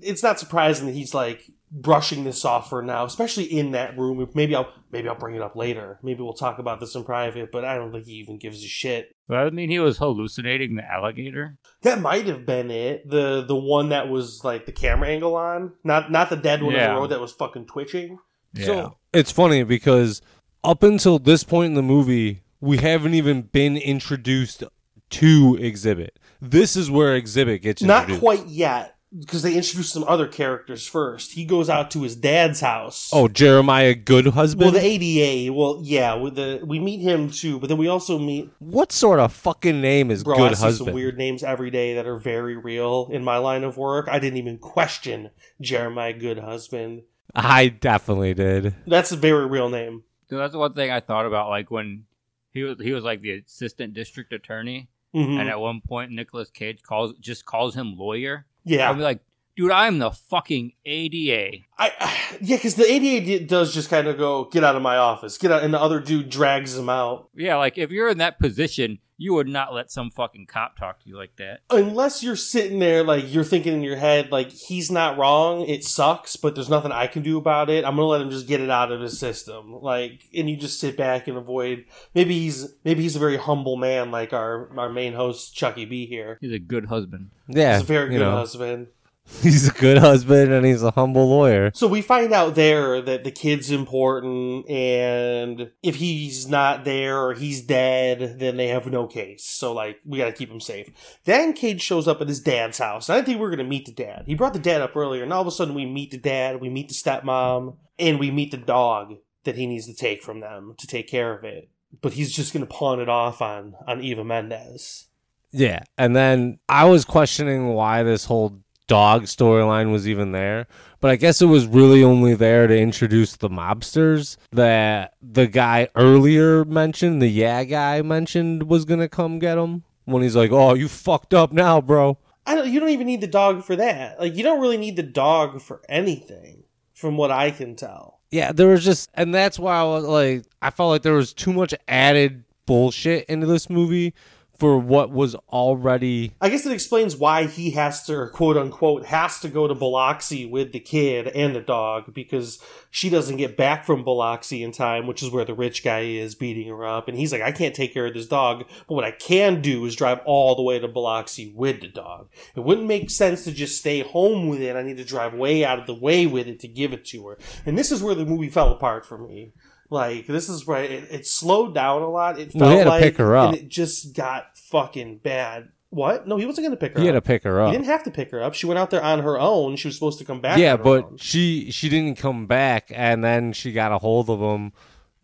it's not surprising that he's like brushing this off for now, especially in that room. Maybe I'll maybe I'll bring it up later. Maybe we'll talk about this in private. But I don't think he even gives a shit. But I mean, he was hallucinating the alligator. That might have been it. The the one that was like the camera angle on, not not the dead one on the road that was fucking twitching. So it's funny because up until this point in the movie, we haven't even been introduced to Xzibit. This is where Xzibit gets Not introduced. quite yet, because they introduced some other characters first. He goes out to his dad's house. Oh, Jeremiah Good Husband. well, the ADA. Well, yeah, with the we meet him too, but then we also meet. what sort of fucking name is Bro, I Good see Husband? some weird names every day that are very real in my line of work. I didn't even question Jeremiah Good Husband. I definitely did. That's a very real name. Dude, that's the one thing I thought about. Like when he was he was like the assistant district attorney, Mhm. and at one point Nicolas Cage calls just calls him lawyer. Yeah. I'd be like, Dude, I'm the fucking ADA. I, yeah, because the ADA does just kind of go, get out of my office, get out, and the other dude drags him out. Yeah, like if you're in that position, you would not let some fucking cop talk to you like that. Unless you're sitting there, like, you're thinking in your head, like, he's not wrong, it sucks, but there's nothing I can do about it. I'm gonna let him just get it out of his system. Like, and you just sit back and avoid, maybe he's, maybe he's a very humble man, like our, our main host, Tzhukie B here. He's a good husband. Yeah, He's a very good know. husband. He's a good husband and he's a humble lawyer. So we find out there that the kid's important, and if he's not there or he's dead, then they have no case. So, like, we gotta keep him safe. Then Cage shows up at his dad's house. And I think we were gonna meet the dad. He brought the dad up earlier, and all of a sudden we meet the dad, we meet the stepmom, and we meet the dog that he needs to take from them to take care of it. But he's just gonna pawn it off on, on Eva Mendes. Yeah, and then I was questioning why this whole dog storyline was even there, but I guess it was really only there to introduce the mobsters that the guy earlier mentioned, the yeah guy mentioned was gonna come get him when he's like, "Oh, you fucked up now, bro." I don't, you don't even need the dog for that. Like, you don't really need the dog for anything, from what I can tell. Yeah, there was just, and that's why I was like, I felt like there was too much added bullshit into this movie for what was already I guess it explains why he has to, quote unquote, has to go to Biloxi with the kid and the dog because she doesn't get back from Biloxi in time, which is where the rich guy is beating her up. And he's like, I can't take care of this dog, but what I can do is drive all the way to Biloxi with the dog. It wouldn't make sense to just stay home with it. I need to drive way out of the way with it to give it to her. And this is where the movie fell apart for me. Like this is where it, it slowed down a lot. It felt Well, he had to like, pick her up. and it just got fucking bad. What? No, he wasn't going to pick her up. he up. had to pick her up. He didn't have to pick her up. She went out there on her own. She was supposed to come back. yeah, on her but own. she she didn't come back, and then she got a hold of him,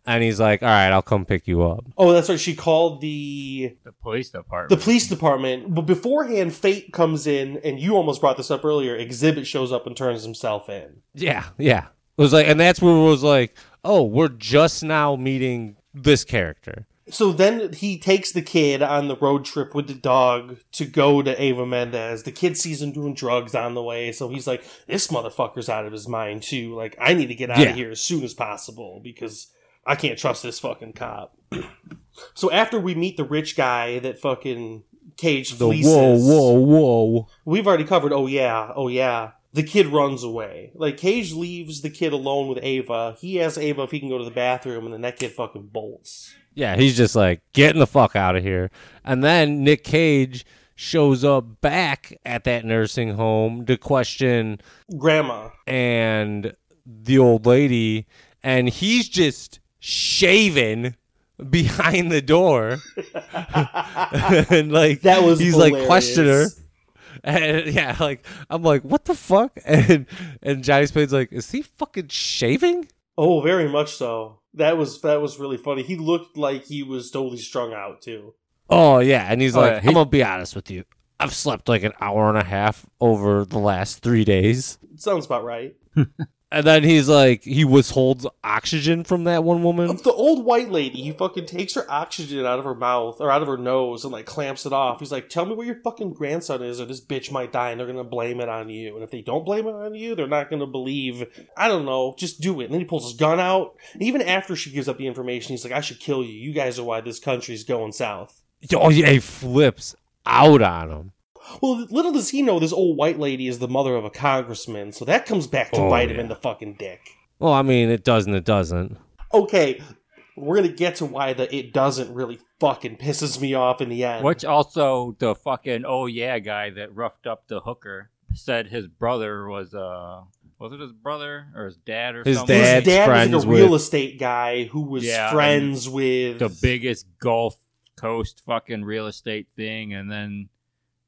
and he's like, "All right, I'll come pick you up." oh, that's right. She called the The police department. the police department. But beforehand, Fate comes in, and you almost brought this up earlier. Xzibit shows up and turns himself in. Yeah, yeah. It was like, and that's where it was like, "Oh, we're just now meeting this character." So then he takes the kid on the road trip with the dog to go to Eva Mendes. The kid sees him doing drugs on the way, so he's like, "This motherfucker's out of his mind too. Like, I need to get out Yeah. of here as soon as possible because I can't trust this fucking cop." so after we meet the rich guy that fucking Cage The fleeces, whoa, whoa, whoa. we've already covered. Oh yeah, oh yeah. The kid runs away. Like Cage leaves the kid alone with Ava. He asks Ava if he can go to the bathroom, and then that kid fucking bolts. Yeah, he's just like, getting the fuck out of here. And then Nick Cage shows up back at that nursing home to question Grandma. and the old lady, and he's just shaving behind the door. and like That was he's like hilarious. question her. And yeah, like I'm like, what the fuck? And and Johnny Spade's like, is he fucking shaving? Oh, very much so. That was that was really funny. He looked like he was totally strung out too. Oh yeah, and he's Oh, like, yeah, he- I'm gonna be honest with you. I've slept like an hour and a half over the last three days. Sounds about right. And then he's like, he withholds oxygen from that one woman. The old white lady, he fucking takes her oxygen out of her mouth or out of her nose and like clamps it off. He's like, "Tell me where your fucking grandson is, or this bitch might die, and they're gonna blame it on you. And if they don't blame it on you, they're not gonna believe. I don't know. Just do it." And then he pulls his gun out. And even after she gives up the information, he's like, "I should kill you. You guys are why this country's going south." Oh yeah, he flips out on him. Well, little does he know this old white lady is the mother of a congressman, so that comes back to Oh, bite him in the fucking dick. Well, I mean, it doesn't. It doesn't. Okay, we're gonna get to why the it doesn't really fucking pisses me off in the end. Which also the fucking oh yeah guy that roughed up the hooker said his brother was uh was it his brother or his dad or His something? His dad's dad was friends like a real with- estate guy who was Yeah, friends with the biggest Gulf Coast fucking real estate thing, and then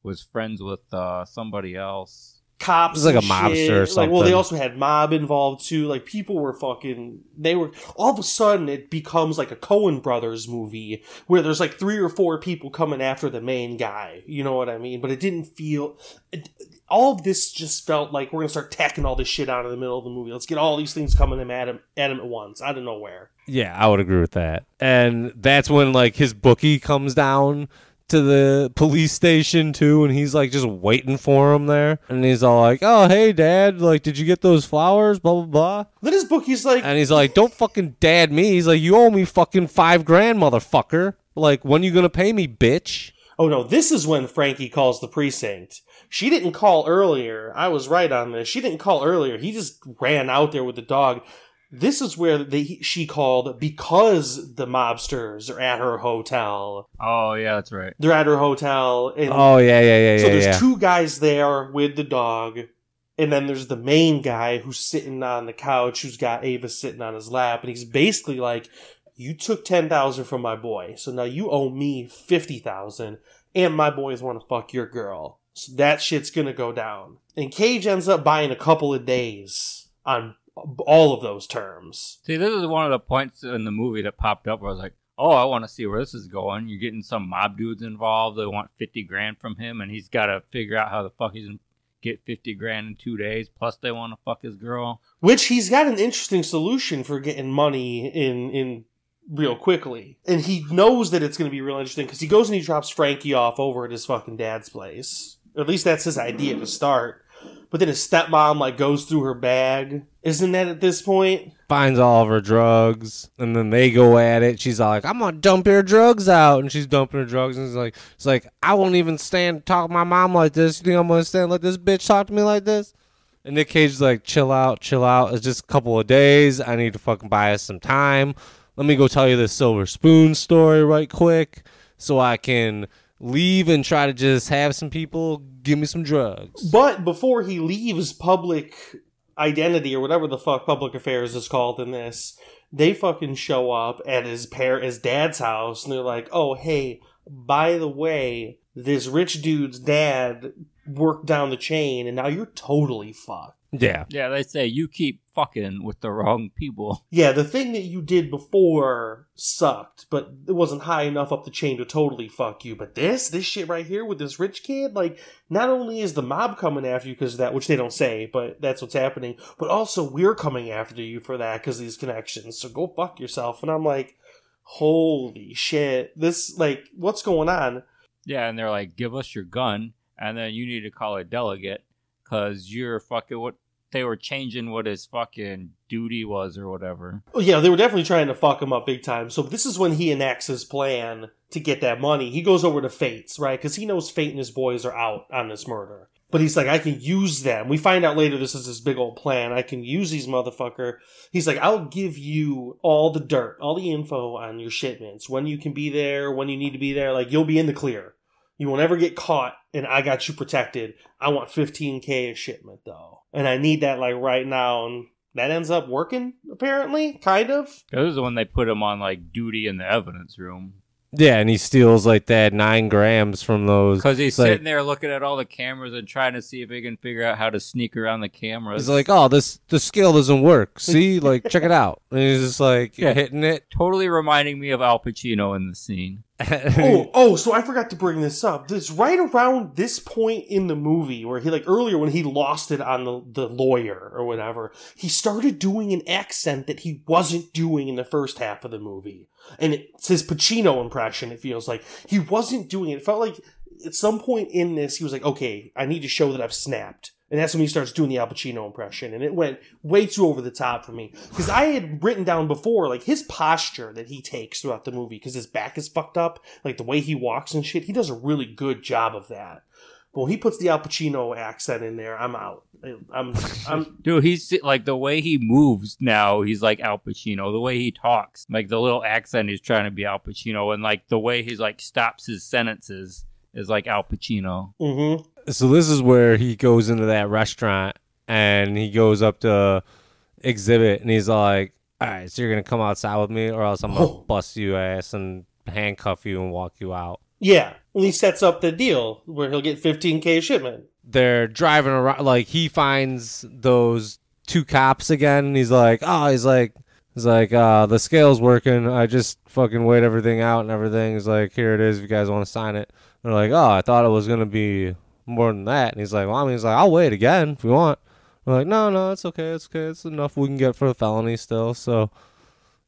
was friends with uh somebody else. cops. It was like and a mobster shit. or Like, well, they also had mob involved too. Like people were fucking. They were all of a sudden it becomes like a Coen Brothers movie where there's like three or four people coming after the main guy. You know what I mean? But it didn't feel. It, all of this just felt like we're gonna start tacking all this shit out of the middle of the movie. Let's get all these things coming at him at him at once out of nowhere. Yeah, I would agree with that. And that's when like his bookie comes down to the police station too, and he's like just waiting for him there, and he's all like, "Oh, hey, Dad, like, did you get those flowers?" Blah blah blah. Then his bookie's like, And he's like, "Don't fucking dad me." He's like, "You owe me fucking five grand, motherfucker. Like, when you gonna pay me, bitch?" Oh no, this is when Frankie calls the precinct. She didn't call earlier. I was right on this. She didn't call earlier. He just ran out there with the dog. This is where they, she called because the mobsters are at her hotel. Oh yeah, that's right. They're at her hotel. And Oh yeah, yeah, yeah, so yeah. there's yeah. two guys there with the dog, and then there's the main guy who's sitting on the couch, who's got Ava sitting on his lap, and he's basically like, "You took ten thousand from my boy, so now you owe me fifty thousand, and my boys want to fuck your girl, so that shit's gonna go down." And Cage ends up buying a couple of days on all of those terms. See, this is one of the points in the movie that popped up where I was like, oh, I want to see where this is going. You're getting some mob dudes involved. They want 50 grand from him, and he's got to figure out how the fuck he's going to get 50 grand in two days. Plus, they want to fuck his girl. Which he's got an interesting solution for getting money in in real quickly. And he knows that it's going to be real interesting because he goes and he drops Frankie off over at his fucking dad's place. Or at least that's his idea to start. But then his stepmom like goes through her bag. Isn't that at this point? finds all of her drugs, and then they go at it. She's like, "I'm gonna dump your drugs out," and she's dumping her drugs, and it's like, "It's like I won't even stand talk to my mom like this. You think I'm gonna stand let this bitch talk to me like this?" And Nick Cage is like, "Chill out, chill out. It's just a couple of days. I need to fucking buy us some time. Let me go tell you this silver spoon story right quick, so I can." Leave and try to just have some people give me some drugs. But before he leaves public identity or whatever the fuck public affairs is called in this, they fucking show up at his pair his dad's house and they're like, "Oh, hey, by the way, this rich dude's dad worked down the chain and now you're totally fucked." Yeah. Yeah, they say you keep fucking with the wrong people. Yeah, the thing that you did before sucked, but it wasn't high enough up the chain to totally fuck you. But this, this shit right here with this rich kid, like, not only is the mob coming after you because of that, which they don't say, but that's what's happening, but also we're coming after you for that because these connections. So go fuck yourself. And I'm like, holy shit. This, like, what's going on? Yeah, and they're like, give us your gun, and then you need to call a delegate because you're fucking what. They were changing what his fucking duty was or whatever. Oh, yeah, they were definitely trying to fuck him up big time. So this is when he enacts his plan to get that money. He goes over to Fate's, right? Because he knows Fate and his boys are out on this murder. But he's like, I can use them. We find out later this is his big old plan. I can use these motherfucker. He's like, I'll give you all the dirt, all the info on your shipments, when you can be there, when you need to be there. Like, you'll be in the clear. You will never get caught, and I got you protected. I want 15k a shipment though, and I need that like right now. And that ends up working apparently, kind of. This is when they put him on like duty in the evidence room Yeah, and he steals like that nine grams from those. because he's It's like- sitting there looking at all the cameras and trying to see if he can figure out how to sneak around the cameras. He's like, oh, this the scale doesn't work. See, like, check it out. And he's just like Yeah. hitting it. totally reminding me of Al Pacino in the scene. oh, oh, so I forgot to bring this up. This right around this point in the movie where he like earlier when he lost it on the, the lawyer or whatever, he started doing an accent that he wasn't doing in the first half of the movie. And it's his Pacino impression, it feels like. He wasn't doing it. It felt like at some point in this, he was like, okay, I need to show that I've snapped. And that's when he starts doing the Al Pacino impression. And it went way too over the top for me. Because I had written down before, like, his posture that he takes throughout the movie, because his back is fucked up, like the way he walks and shit, he does a really good job of that. But when he puts the Al Pacino accent in there, I'm out. I'm, I'm, Dude, he's like the way he moves now. He's like Al Pacino. The way he talks, like the little accent, he's trying to be Al Pacino, and like the way he's like stops his sentences is like Al Pacino. mm-hmm. So this is where he goes into that restaurant and he goes up to Xzibit and he's like, "All right, so you're gonna come outside with me, or else I'm gonna Oh. bust you ass and handcuff you and walk you out." Yeah. And he sets up the deal where he'll get 15k shipment. they're driving around like he finds those two cops again and he's like oh he's like he's like uh the scale's working. I just fucking weighed everything out and everything. He's like here it is if you guys want to sign it. They're like oh i thought it was gonna be more than that. And he's like well i mean he's like i'll wait again if you want. We're like no no it's okay it's okay. It's enough we can get for the felony still. So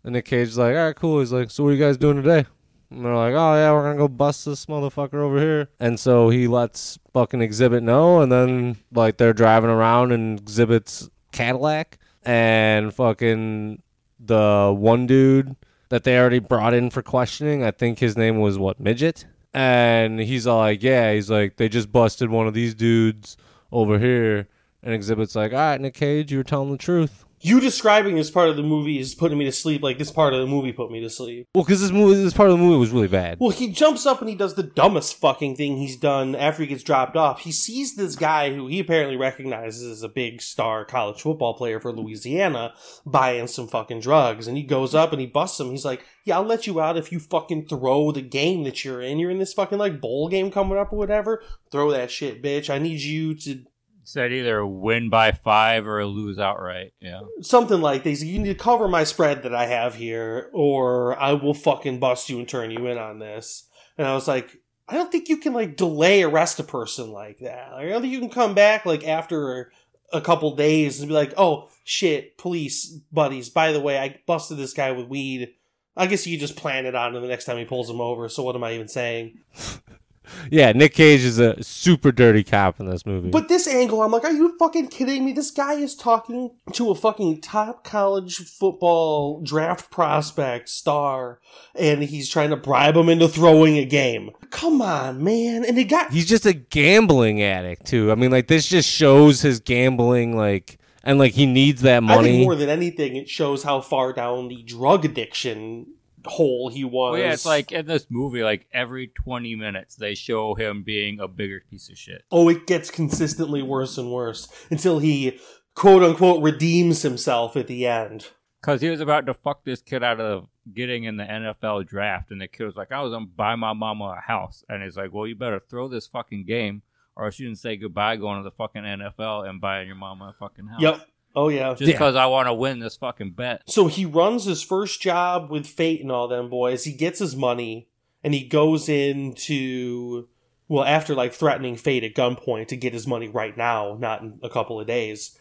and Nick Cage's like all right cool. He's like so what are you guys doing today And they're like, oh yeah, we're gonna go bust this motherfucker over here. And so he lets fucking Xzibit know, and then like they're driving around in Xzibit's Cadillac, and fucking the one dude that they already brought in for questioning, I think his name was what midget, and he's all like, yeah, he's like, they just busted one of these dudes over here, and Xzibit's like, all right, Nick Cage, you were telling the truth. You describing this part of the movie is putting me to sleep like this part of the movie put me to sleep. Well, because this movie, this part of the movie was really bad. Well, he jumps up and he does the dumbest fucking thing he's done after he gets dropped off. He sees this guy who he apparently recognizes as a big star college football player for Louisiana buying some fucking drugs. And he goes up and he busts him. He's like, Yeah, I'll let you out if you fucking throw the game that you're in. You're in this fucking like bowl game coming up or whatever. Throw that shit, bitch. I need you to Said either win by five or lose outright. Yeah. something like this. You need to cover my spread that I have here, or I will fucking bust you and turn you in on this. And I was like, I don't think you can like delay arrest a person like that. Like, I don't think you can come back like after a couple days and be like, oh shit, police buddies. By the way, I busted this guy with weed. I guess you just plan it on him the next time he pulls him over. So what am I even saying? Yeah, Nick Cage is a super dirty cop in this movie. But this angle, I'm like, are you fucking kidding me? This guy is talking to a fucking top college football draft prospect star, and he's trying to bribe him into throwing a game. Come on, man. And he got. He's just a gambling addict too. I mean, like this just shows his gambling, like, and like he needs that I think money. more than anything, it shows how far down the drug addiction hole he was. Well, yeah, it's like in this movie, like every 20 minutes, they show him being a bigger piece of shit. oh, it gets consistently worse and worse until he quote unquote redeems himself at the end. Because he was about to fuck this kid out of getting in the NFL draft, and the kid was like, I was going to buy my mama a house. And he's like, Well, you better throw this fucking game, or you can say goodbye going to the fucking NFL and buying your mama a fucking house. Yep. Oh yeah. Just because I want to win this fucking bet. So he runs his first job with Fate and all them boys. He gets his money and he goes into well after like threatening Fate at gunpoint to get his money right now, not in a couple of days.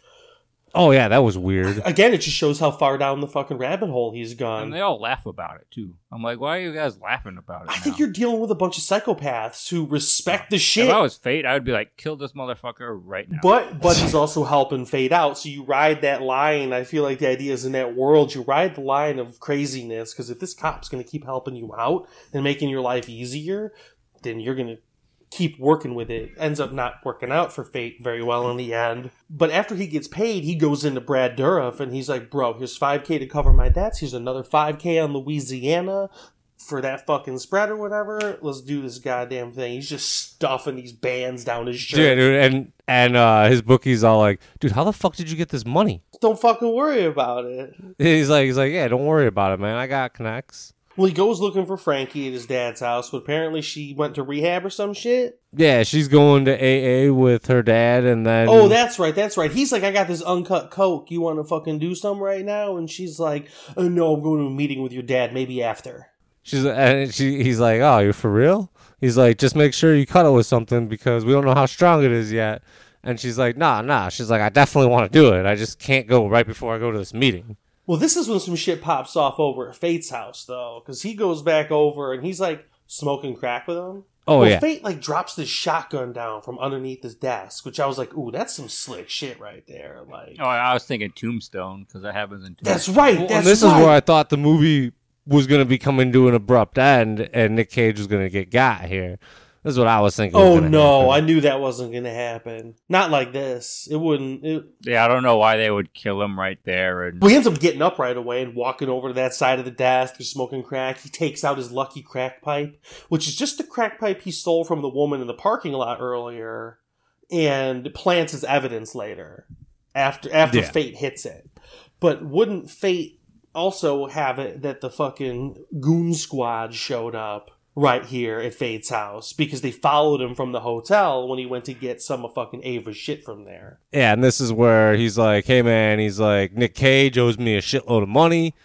Oh yeah, that was weird. Again, it just shows how far down the fucking rabbit hole he's gone. And they all laugh about it, too. I'm like, Why are you guys laughing about it? I think you're dealing with a bunch of psychopaths who respect the shit. If I was fate, I would be like, Kill this motherfucker right now. But but he's also helping Fate out. So you ride that line. I feel like the idea is in that world, you ride the line of craziness. Because if this cop's going to keep helping you out and making your life easier, then you're going to keep working with it. Ends up not working out for Fate very well in the end. But after he gets paid, he goes into Brad Dourif and he's like, "Bro, here's 5k to cover my debts. Here's another 5k on Louisiana." For that fucking spread or whatever, let's do this goddamn thing. He's just stuffing these bands down his shirt. Yeah, dude, and and uh, his bookie's all like, "Dude, how the fuck did you get this money?" Don't fucking worry about it. He's like, he's like, "Yeah, don't worry about it, man. I got connects." Well, he goes looking for Frankie at his dad's house, but apparently she went to rehab or some shit. Yeah, she's going to AA with her dad, and then Oh, that's right, that's right. He's like, I got this uncut coke. You want to fucking do some right now? And she's like, oh, No, I'm going to a meeting with your dad. Maybe after. she's uh, and she he's like, "Oh, you're for real?" He's like, "Just make sure you cut it with something because we don't know how strong it is yet." And she's like, "Nah, nah." She's like, "I definitely want to do it. I just can't go right before I go to this meeting." Well, this is when some shit pops off over at Fate's house, though, because he goes back over and he's like smoking crack with him. Oh, well, yeah. Fate like drops this shotgun down from underneath his desk, which I was like, "Ooh, that's some slick shit right there." Like, Oh, I was thinking Tombstone because that happens in Tombstone. that's right. Well, that's and this right. is where I thought the movie was going to be coming to an abrupt end, and Nick Cage was going to get got here. This is what I was thinking. Oh gonna no, I knew that wasn't going to happen. Not like this. It wouldn't. It, Yeah, I don't know why they would kill him right there. And well, he ends up getting up right away and walking over to that side of the desk. They're smoking crack. He takes out his lucky crack pipe, which is just the crack pipe he stole from the woman in the parking lot earlier, and plants as evidence later after after Yeah. Fate hits it. But wouldn't Fate also have it that the fucking goon squad showed up? Right here at Fate's house because they followed him from the hotel when he went to get some of fucking Ava's shit from there. Yeah, and this is where he's like, "Hey man," he's like, "Nick Cage owes me a shitload of money.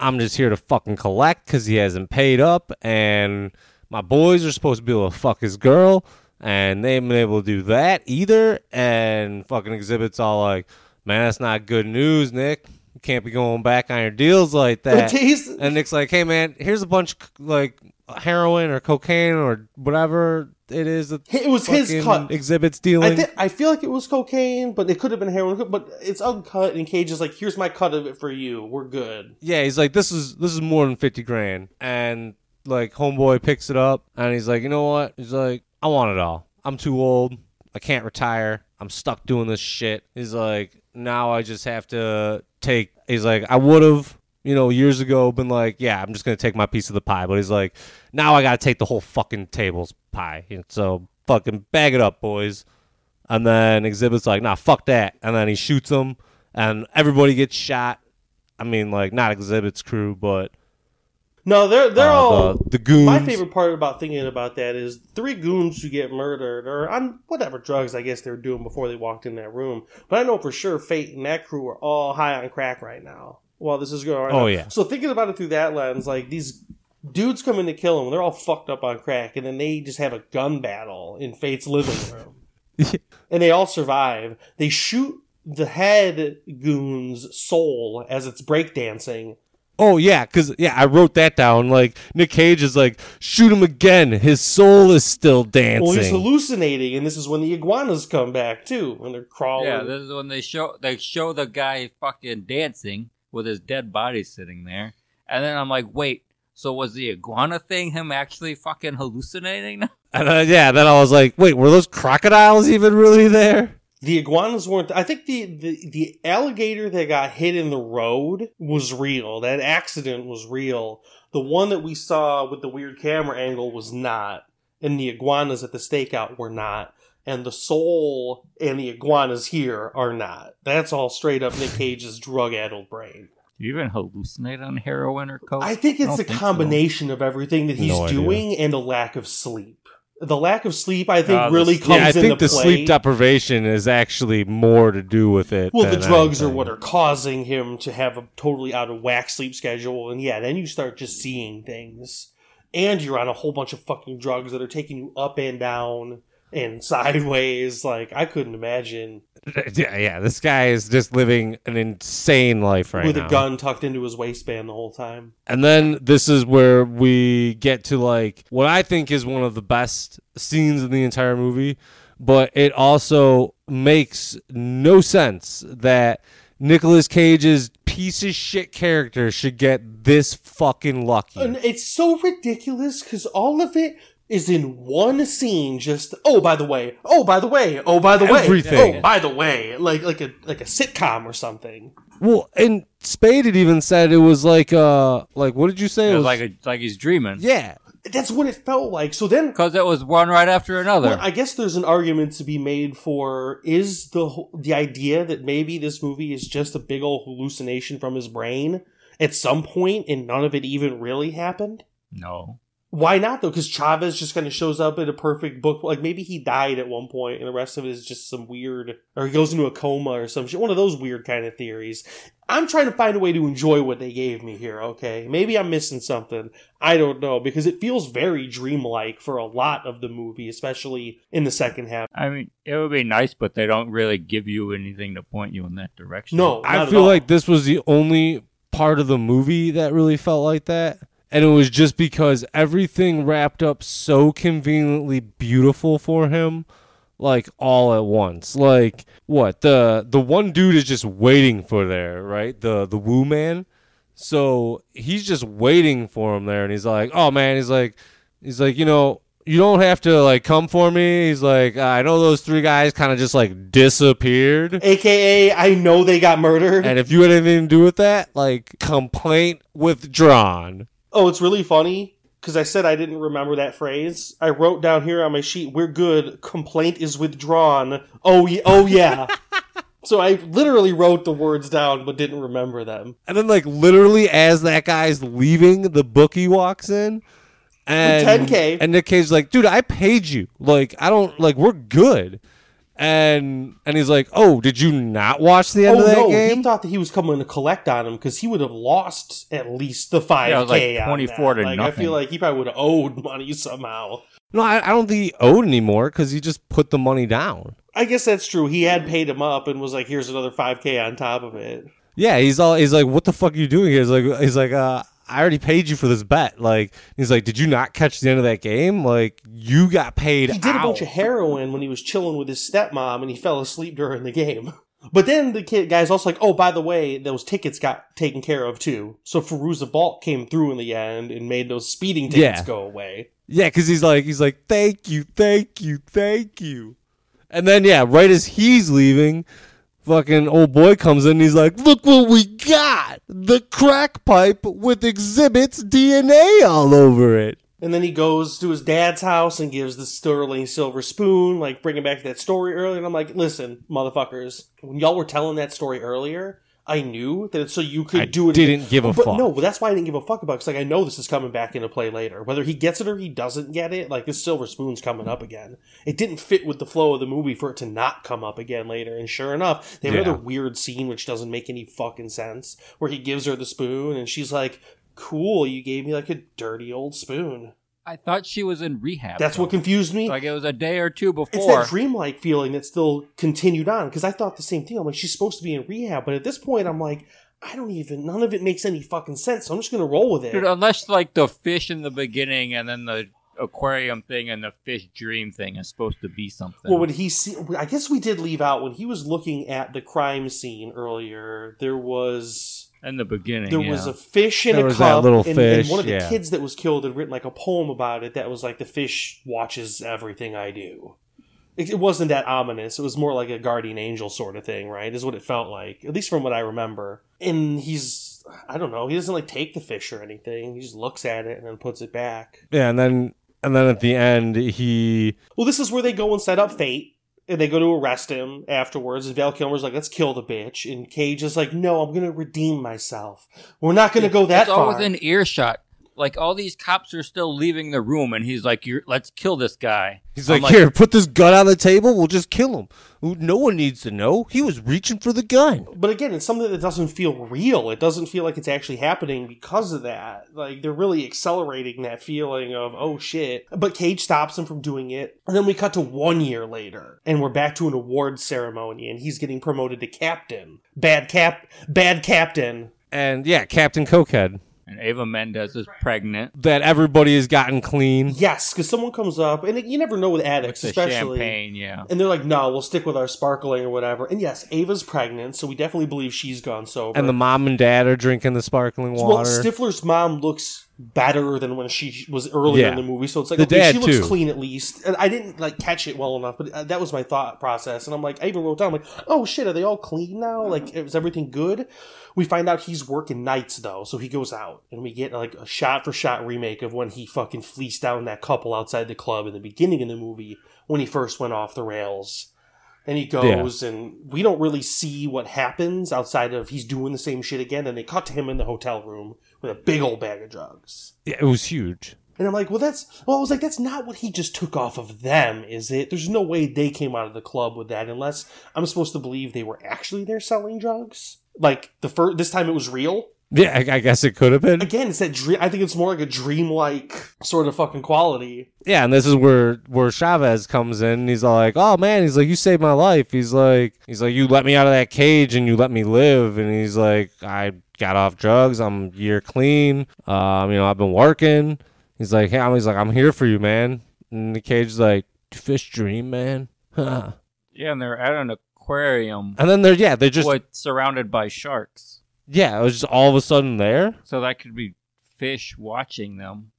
I'm just here to fucking collect because he hasn't paid up, and my boys are supposed to be able to fuck his girl, and they haven't been able to do that either." And fucking Xzibit's all like, "Man, that's not good news, Nick. You can't be going back on your deals like that. And Nick's like, hey man, here's a bunch of, like heroin or cocaine or whatever it is that It was his cut. Xzibit's I, dealing. I feel like it was cocaine, but it could have been heroin. But it's uncut, and Cage is like, "Here's my cut of it for you. We're good." yeah, he's like, this is this is more than fifty grand, and like homeboy picks it up, and he's like, you know what? He's like, I want it all. I'm too old. I can't retire. I'm stuck doing this shit. He's like, now I just have to take. He's like, I would have, you know, years ago been like, yeah, I'm just gonna take my piece of the pie, but he's like, now I gotta take the whole fucking table's pie. And so fucking bag it up, boys. And then Xzibit's like, nah, fuck that. And then he shoots him, and everybody gets shot. I mean, like, not Xzibit's crew, but No, they're they're Uh, all the- the goons. My favorite part about thinking about that is three goons who get murdered or on whatever drugs I guess they were doing before they walked in that room. But I know for sure Fate and that crew are all high on crack right now. While this is going on. Oh, yeah. So thinking about it through that lens, like these dudes come in to kill them, they're all fucked up on crack, and then they just have a gun battle in Fate's living room. and they all survive. They shoot the head goon's soul as it's breakdancing. Oh yeah, because yeah, I wrote that down. Like Nick Cage is like, shoot him again. His soul is still dancing. Well, he's hallucinating, and this is when the iguanas come back too, when they're crawling. Yeah, this is when they show they show the guy fucking dancing with his dead body sitting there, and then I'm like, wait, so was the iguana thing him actually fucking hallucinating? and uh, yeah, then I was like, wait, were those crocodiles even really there? The iguanas weren't. I think the, the the alligator that got hit in the road was real. That accident was real. The one that we saw with the weird camera angle was not, and the iguanas at the stakeout were not. And the soul and the iguanas here are not. That's all straight up Nick Cage's drug-addled brain. Do you even hallucinate on heroin or coke? I think it's don't a so. combination of everything that he's No idea. doing and a lack of sleep. The lack of sleep, I think, uh, the really sleep- comes yeah, I think the play. sleep deprivation is actually more to do with it. Well, the drugs are what are causing him to have a totally out of whack sleep schedule, and yeah, then you start just seeing things, and you're on a whole bunch of fucking drugs that are taking you up and down and sideways. Like I couldn't imagine Yeah, yeah, this guy is just living an insane life right now. with now. a gun tucked into his waistband the whole time. And then this is where we get to like what I think is one of the best scenes in the entire movie, but it also makes no sense that Nicolas Cage's piece of shit character should get this fucking lucky. And it's so ridiculous because all of it is in one scene. Just oh, by the way, oh, by the way, oh, by the way, Everything. oh, by the way, like like a like a sitcom or something. Well, and Spade had even said it was like uh like what did you say? It was like a, like he's dreaming. yeah. That's what it felt like. So then because it was one right after another. Well, I guess there's an argument to be made for is the the idea that maybe this movie is just a big old hallucination from his brain at some point and none of it even really happened. no, Why not though? Because Chavez just kind of shows up in a perfect book. Like maybe he died at one point, and the rest of it is just some weird, or he goes into a coma or some shit. One of those weird kind of theories. I'm trying to find a way to enjoy what they gave me here. Okay, maybe I'm missing something. I don't know because it feels very dreamlike for a lot of the movie, especially in the second half. I mean it would be nice, but they don't really give you anything to point you in that direction. No, I not at feel all. like this was the only part of the movie that really felt like that. And it was just because everything wrapped up so conveniently beautiful for him, like all at once. Like what? The the one dude is just waiting for there, right? The the woo man. So he's just waiting for him there and he's like, Oh man, he's like he's like, you know, you don't have to like come for me. He's like, I know those three guys kind of just like disappeared. AKA, I know they got murdered. And if you had anything to do with that, like complaint withdrawn. Oh, it's really funny because I said I didn't remember that phrase. I wrote down here on my sheet, "We're good. Complaint is withdrawn." Oh, yeah, oh yeah. so I literally wrote the words down but didn't remember them. And then like literally as that guy's leaving, the bookie walks in. And 10K. And Nick Cage's like, dude, I paid you. Like, I don't like we're good. And and he's like, Oh, did you not watch the end oh of that no, game? he thought that he was coming to collect on him because he would have lost at least the five Yeah, it was like k. 24 to like, I feel like he probably would have owed money somehow. no, I, I don't think he owed anymore because he just put the money down. I guess that's true. He had paid him up and was like, "Here's another five k on top of it." Yeah, he's all he's like, "What the fuck are you doing here?" He's like, he's like, uh, "I already paid you for this bet." Like, he's like, "Did you not catch the end of that game? Like, you got paid." He did a bunch of heroin when he was chilling with his stepmom, and he fell asleep during the game. But then the kid guy's also like, "Oh, by the way, those tickets got taken care of too." So Fairuza Balk came through in the end and made those speeding tickets Yeah. go away. Yeah, because he's like, he's like, "Thank you, thank you, thank you," and then yeah, right as he's leaving, fucking old boy comes in. He's like, "Look what we got! The crack pipe with Xzibit's DNA all over it." And then he goes to his dad's house and gives the sterling silver spoon, like bringing back that story earlier. And I'm like, listen, motherfuckers, when y'all were telling that story earlier, I knew that it's so you could I do it. didn't give a but fuck. No, but that's why I didn't give a fuck about. Because like I know this is coming back into play later, whether he gets it or he doesn't get it. Like this silver spoon's coming up again. It didn't fit with the flow of the movie for it to not come up again later. And sure enough, they have Yeah. another weird scene which doesn't make any fucking sense, where he gives her the spoon and she's like, "Cool, you gave me like a dirty old spoon." I thought she was in rehab. That's what confused me. Like it was a day or two before. It's that dreamlike feeling that still continued on because I thought the same thing. I'm like, she's supposed to be in rehab, but at this point, I'm like, I don't even. None of it makes any fucking sense. So I'm just gonna roll with it. Dude, unless like the fish in the beginning and then the aquarium thing and the fish dream thing is supposed to be something. well, when he see, I guess we did leave out when he was looking at the crime scene earlier. There was in the beginning, there yeah. was a fish in There a was that little and, fish, and one of the yeah. kids that was killed had written like a poem about it. That was like the fish watches everything I do. It, it wasn't that ominous. It was more like a guardian angel sort of thing, right? Is what it felt like, at least from what I remember. And he's, I don't know, he doesn't like take the fish or anything. He just looks at it and then puts it back. Yeah, and then and then at the end he Well, this is where they go and set up fate. And they go to arrest him afterwards. And Val Kilmer's like, let's kill the bitch. And Cage is like, no, I'm going to redeem myself. We're not going to go that far. it's all far. within earshot. Like all these cops are still leaving the room, and he's like, You're, "Let's kill this guy." he's I'm like, "Here, put this gun on the table. We'll just kill him. No one needs to know. He was reaching for the gun." But again, it's something that doesn't feel real. It doesn't feel like it's actually happening because of that. Like they're really accelerating that feeling of oh shit. But Cage stops him from doing it. And then we cut to one year later, and we're back to an award ceremony, and he's getting promoted to captain. Bad cap, bad captain. And yeah, Captain Cokehead. And Ava Mendes is pregnant. That everybody has gotten clean. Yes, because someone comes up, and you never know with addicts, With the especially. champagne, yeah. And they're like, no, we'll stick with our sparkling or whatever. And yes, Ava's pregnant, so we definitely believe she's gone sober. And the mom and dad are drinking the sparkling water. Well. Stifler's mom looks better than when she was earlier Yeah. in the movie, so it's like The okay, dad, she looks too. clean at least. And I didn't like catch it well enough, but uh, that was my thought process. And I'm like, I even wrote down, I'm like, oh shit, are they all clean now? Like, is everything good? We find out he's working nights though, so he goes out, and we get like a shot for shot remake of when he fucking fleeced down that couple outside the club in the beginning of the movie when he first went off the rails. And he goes, and we don't really see what happens outside of he's doing the same shit again. And they cut to him in the hotel room with a big old bag of drugs. yeah, it was huge. And I'm like, well, that's, well, I was like, that's not what he just took off of them, is it? There's no way they came out of the club with that unless I'm supposed to believe they were actually there selling drugs. Like the first, this time it was real. Yeah, I, I guess it could have been. Again, it's that dream. I think it's more like a dreamlike sort of fucking quality. Yeah, and this is where where Chavez comes in. And he's all like, "Oh man," he's like, "You saved my life." He's like, "He's like, you let me out of that cage and you let me live." And he's like, "I got off drugs. I'm year clean. Um, you know, I've been working." He's like, "Hey," he's like, "I'm here for you, man." And the cage is like, fish dream, man?" and Yeah, and they're at an aquarium. And then they're yeah, they're just with, surrounded by sharks. yeah, it was just all of a sudden there. So that could be fish watching them.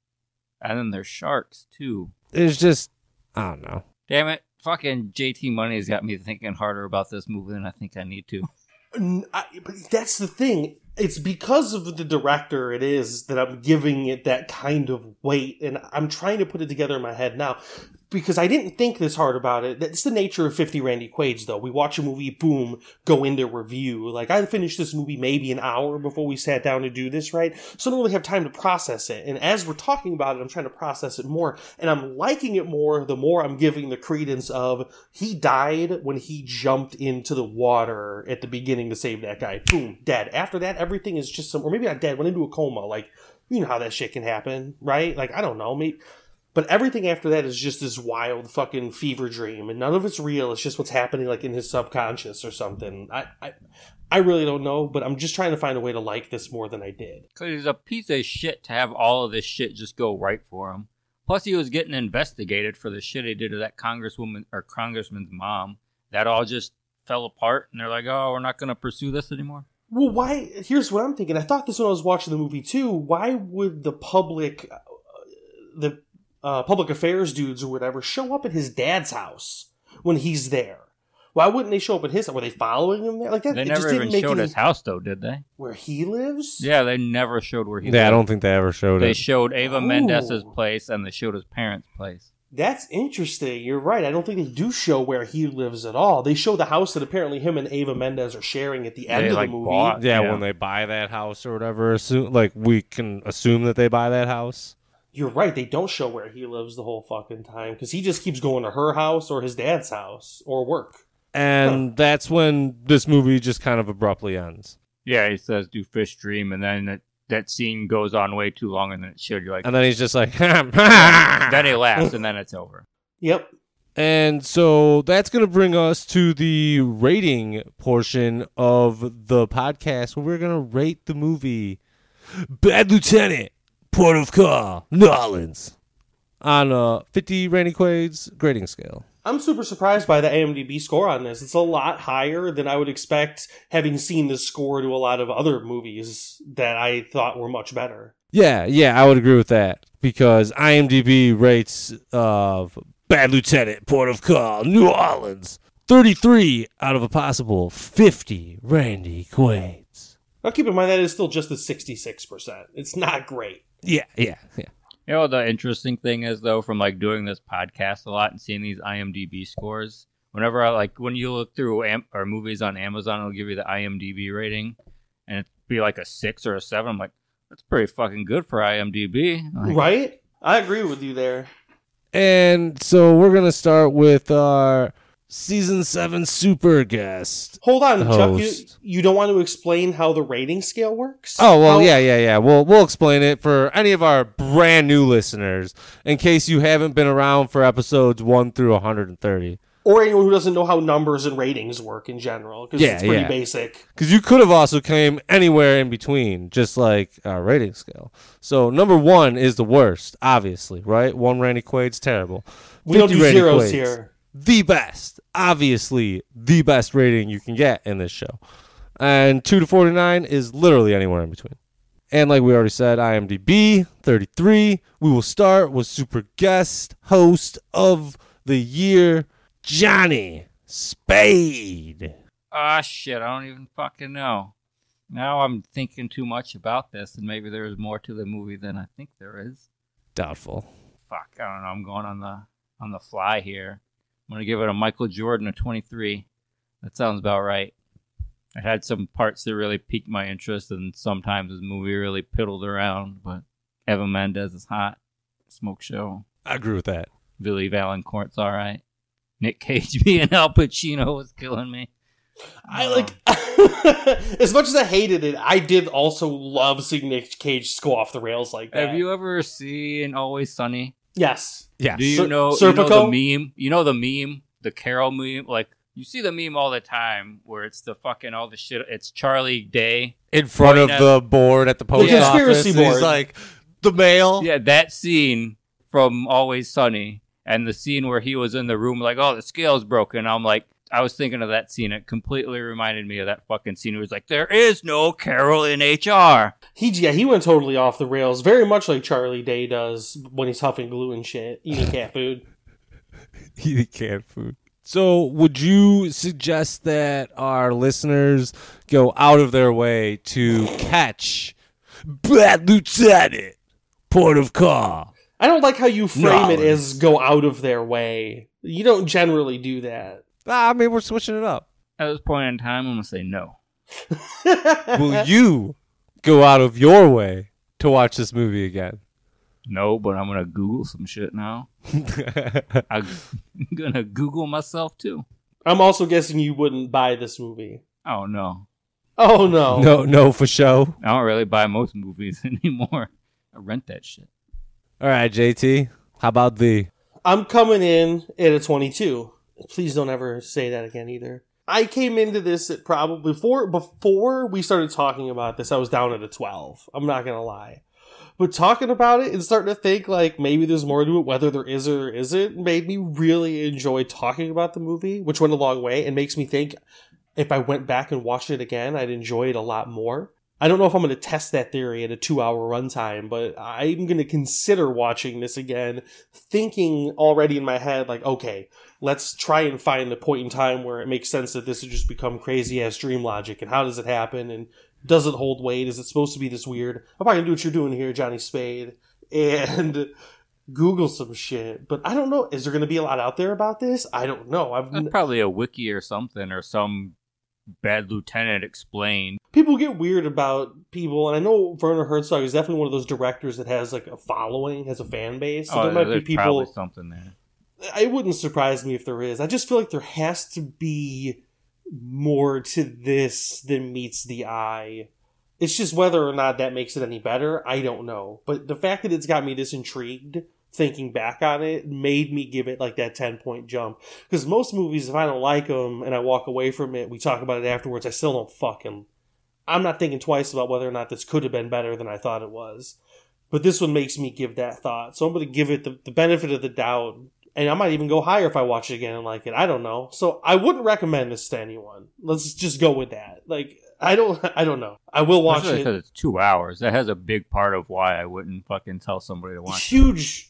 And then there's sharks too. It's just I don't know. Damn it. Fucking JT Money's got me thinking harder about this movie than I think I need to. N- I- but that's the thing. It's because of the director it is that I'm giving it that kind of weight, and I'm trying to put it together in my head now. Because I didn't think this hard about it. That's the nature of 50 Randy Quaid's, though. We watch a movie, boom, go into review. Like, I finished this movie maybe an hour before we sat down to do this, right? So I don't really have time to process it. And as we're talking about it, I'm trying to process it more. And I'm liking it more the more I'm giving the credence of he died when he jumped into the water at the beginning to save that guy. Boom, dead. After that, everything is just some, or maybe not dead, went into a coma. Like, you know how that shit can happen, right? Like, I don't know, maybe. But everything after that is just this wild fucking fever dream, and none of it's real. It's just what's happening like in his subconscious or something. I, I, I really don't know, but I'm just trying to find a way to like this more than I did. Because he's a piece of shit to have all of this shit just go right for him. Plus, he was getting investigated for the shit he did to that congresswoman or congressman's mom. That all just fell apart, and they're like, "Oh, we're not going to pursue this anymore." Well, why? Here's what I'm thinking. I thought this when I was watching the movie too. Why would the public, uh, the uh, public affairs dudes or whatever, show up at his dad's house when he's there? Why wouldn't they show up at his? Were they following him there? Like that? They it just never didn't even make showed any- his house, though, did they? where he lives. Yeah, they never showed where he. Yeah, I don't think they ever showed They it. showed Ava Ooh. Mendes's place, and they showed his parents' place. That's interesting. You're right. I don't think they do show where he lives at all. They show the house that apparently him and Ava Mendes are sharing at the end They, of like, the movie. bought- yeah, Yeah. when they buy that house or whatever, assume like we can assume that they buy that house. You're right. They don't show where he lives the whole fucking time because he just keeps going to her house or his dad's house or work. And that's when this movie just kind of abruptly ends. Yeah, he says, "Do fish dream?" And then that, that scene goes on way too long, and then it should. You're like, And then he's just like, then he laughs, and then it's over. Yep. And so that's going to bring us to the rating portion of the podcast where we're going to rate the movie Bad Lieutenant, Port of Call, New Orleans on a 50 Randy Quaid's grading scale. I'm super surprised by the IMDb score on this. It's a lot higher than I would expect having seen this score to a lot of other movies that I thought were much better. Yeah, yeah, I would agree with that because IMDb rates of Bad Lieutenant, Port of Call, New Orleans 33 out of a possible 50 Randy Quaids. Now keep in mind that is still just the 66%. It's not great. Yeah, yeah, yeah. You know, the interesting thing is though, from like doing this podcast a lot and seeing these IMDb scores. Whenever I like when you look through am- or movies on Amazon, it'll give you the IMDb rating, and it'd be like a six or a seven. I'm like, that's pretty fucking good for IMDb. Like, Right? I agree with you there. And so we're going to start with our season 7 super guest. Hold on, Chuck. You, you don't want to explain how the rating scale works? Oh well, How- yeah, yeah, yeah. We'll we'll explain it for any of our brand new listeners, in case you haven't been around for episodes one through 130. Or anyone who doesn't know how numbers and ratings work in general, because Yeah, it's pretty yeah. basic. Because you could have also came anywhere in between, just like our rating scale. So number one is the worst, obviously, right? One Randy Quaid's terrible. We don't do Randy zeros Quaid's here. The best, obviously, the best rating you can get in this show. And two to forty nine is literally anywhere in between. And like we already said, IMDb 33. We will start with super guest host of the year, Johnny Spade. Ah, shit, I don't even fucking know. Now I'm thinking too much about this, and maybe there is more to the movie than I think there is. Doubtful. Fuck, I don't know. I'm going on the on the fly here. I'm gonna give it a Michael Jordan a 23. That sounds about right. It had some parts that really piqued my interest, and sometimes the movie really piddled around. But Evan Mendes is hot. Smoke show. I agree with that. Billy Valancourt's all right. Nick Cage being Al Pacino was killing me. I like, um, as much as I hated it, I did also love seeing Nick Cage go off the rails like that. Have you ever seen Always Sunny? Yes. Yeah. Do you Ser- know, you know the meme? You know the meme, the Carol meme. Like you see the meme all the time, where it's the fucking all the shit. It's Charlie Day In front of at- the board at the post Yeah. conspiracy office. board. He's like, the mail. Yeah, that scene from Always Sunny, and the scene where he was in the room, like, oh, the scale's broken. I'm like, I was thinking of that scene. It completely reminded me of that fucking scene. It was like, there is no Carol in HR. He yeah, he went totally off the rails, very much like Charlie Day does when he's huffing glue and shit, eating cat food. eating canned food. So, would you suggest that our listeners go out of their way to catch Bad Lieutenant, Port of Call? I don't like how you frame it as go out of their way. You don't generally do that. Ah, I mean, we're switching it up. At this point in time, I'm gonna say no. Will you go out of your way to watch this movie again? No, but I'm gonna Google some shit now. I'm gonna Google myself too. I'm also guessing you wouldn't buy this movie. Oh no, Oh no. no, no, for show. I don't really buy most movies anymore. I rent that shit. All right, JT, How about the I'm coming in at a 22. Please don't ever say that again either. I came into this at probably before before we started talking about this. I was down at a 12. I'm not gonna lie, but talking about it and starting to think like maybe there's more to it, whether there is or isn't, made me really enjoy talking about the movie, which went a long way and makes me think if I went back and watched it again, I'd enjoy it a lot more. I don't know if I'm going to test that theory at a two hour runtime, but I'm going to consider watching this again, thinking already in my head, like, okay, let's try and find the point in time where it makes sense that this has just become crazy ass dream logic, and how does it happen, and does it hold weight? Is it supposed to be this weird? I'm probably going to do what you're doing here, Johnny Spade, and Google some shit. But I don't know. Is there going to be a lot out there about this? I don't know. I've That's probably a wiki or something, or some bad lieutenant explained. people get weird about people, and I know Werner Herzog is definitely one of those directors that has like a following, has a fan base. So oh, there might be people. probably something there. It wouldn't surprise me if there is. I just feel like there has to be more to this than meets the eye. It's just whether or not that makes it any better, I don't know. But the fact that it's got me this intrigued thinking back on it made me give it like that 10 point jump. Because most movies, if I don't like them and I walk away from it, we talk about it afterwards, I still don't fucking. I'm not thinking twice about whether or not this could have been better than I thought it was. But this one makes me give that thought. So I'm going to give it the, the benefit of the doubt. And I might even go higher if I watch it again and like it. I don't know. So I wouldn't recommend this to anyone. Let's just go with that. Like, I don't, I don't know. I will watch Especially it. because it's two hours. That has a big part of why I wouldn't fucking tell somebody to watch. huge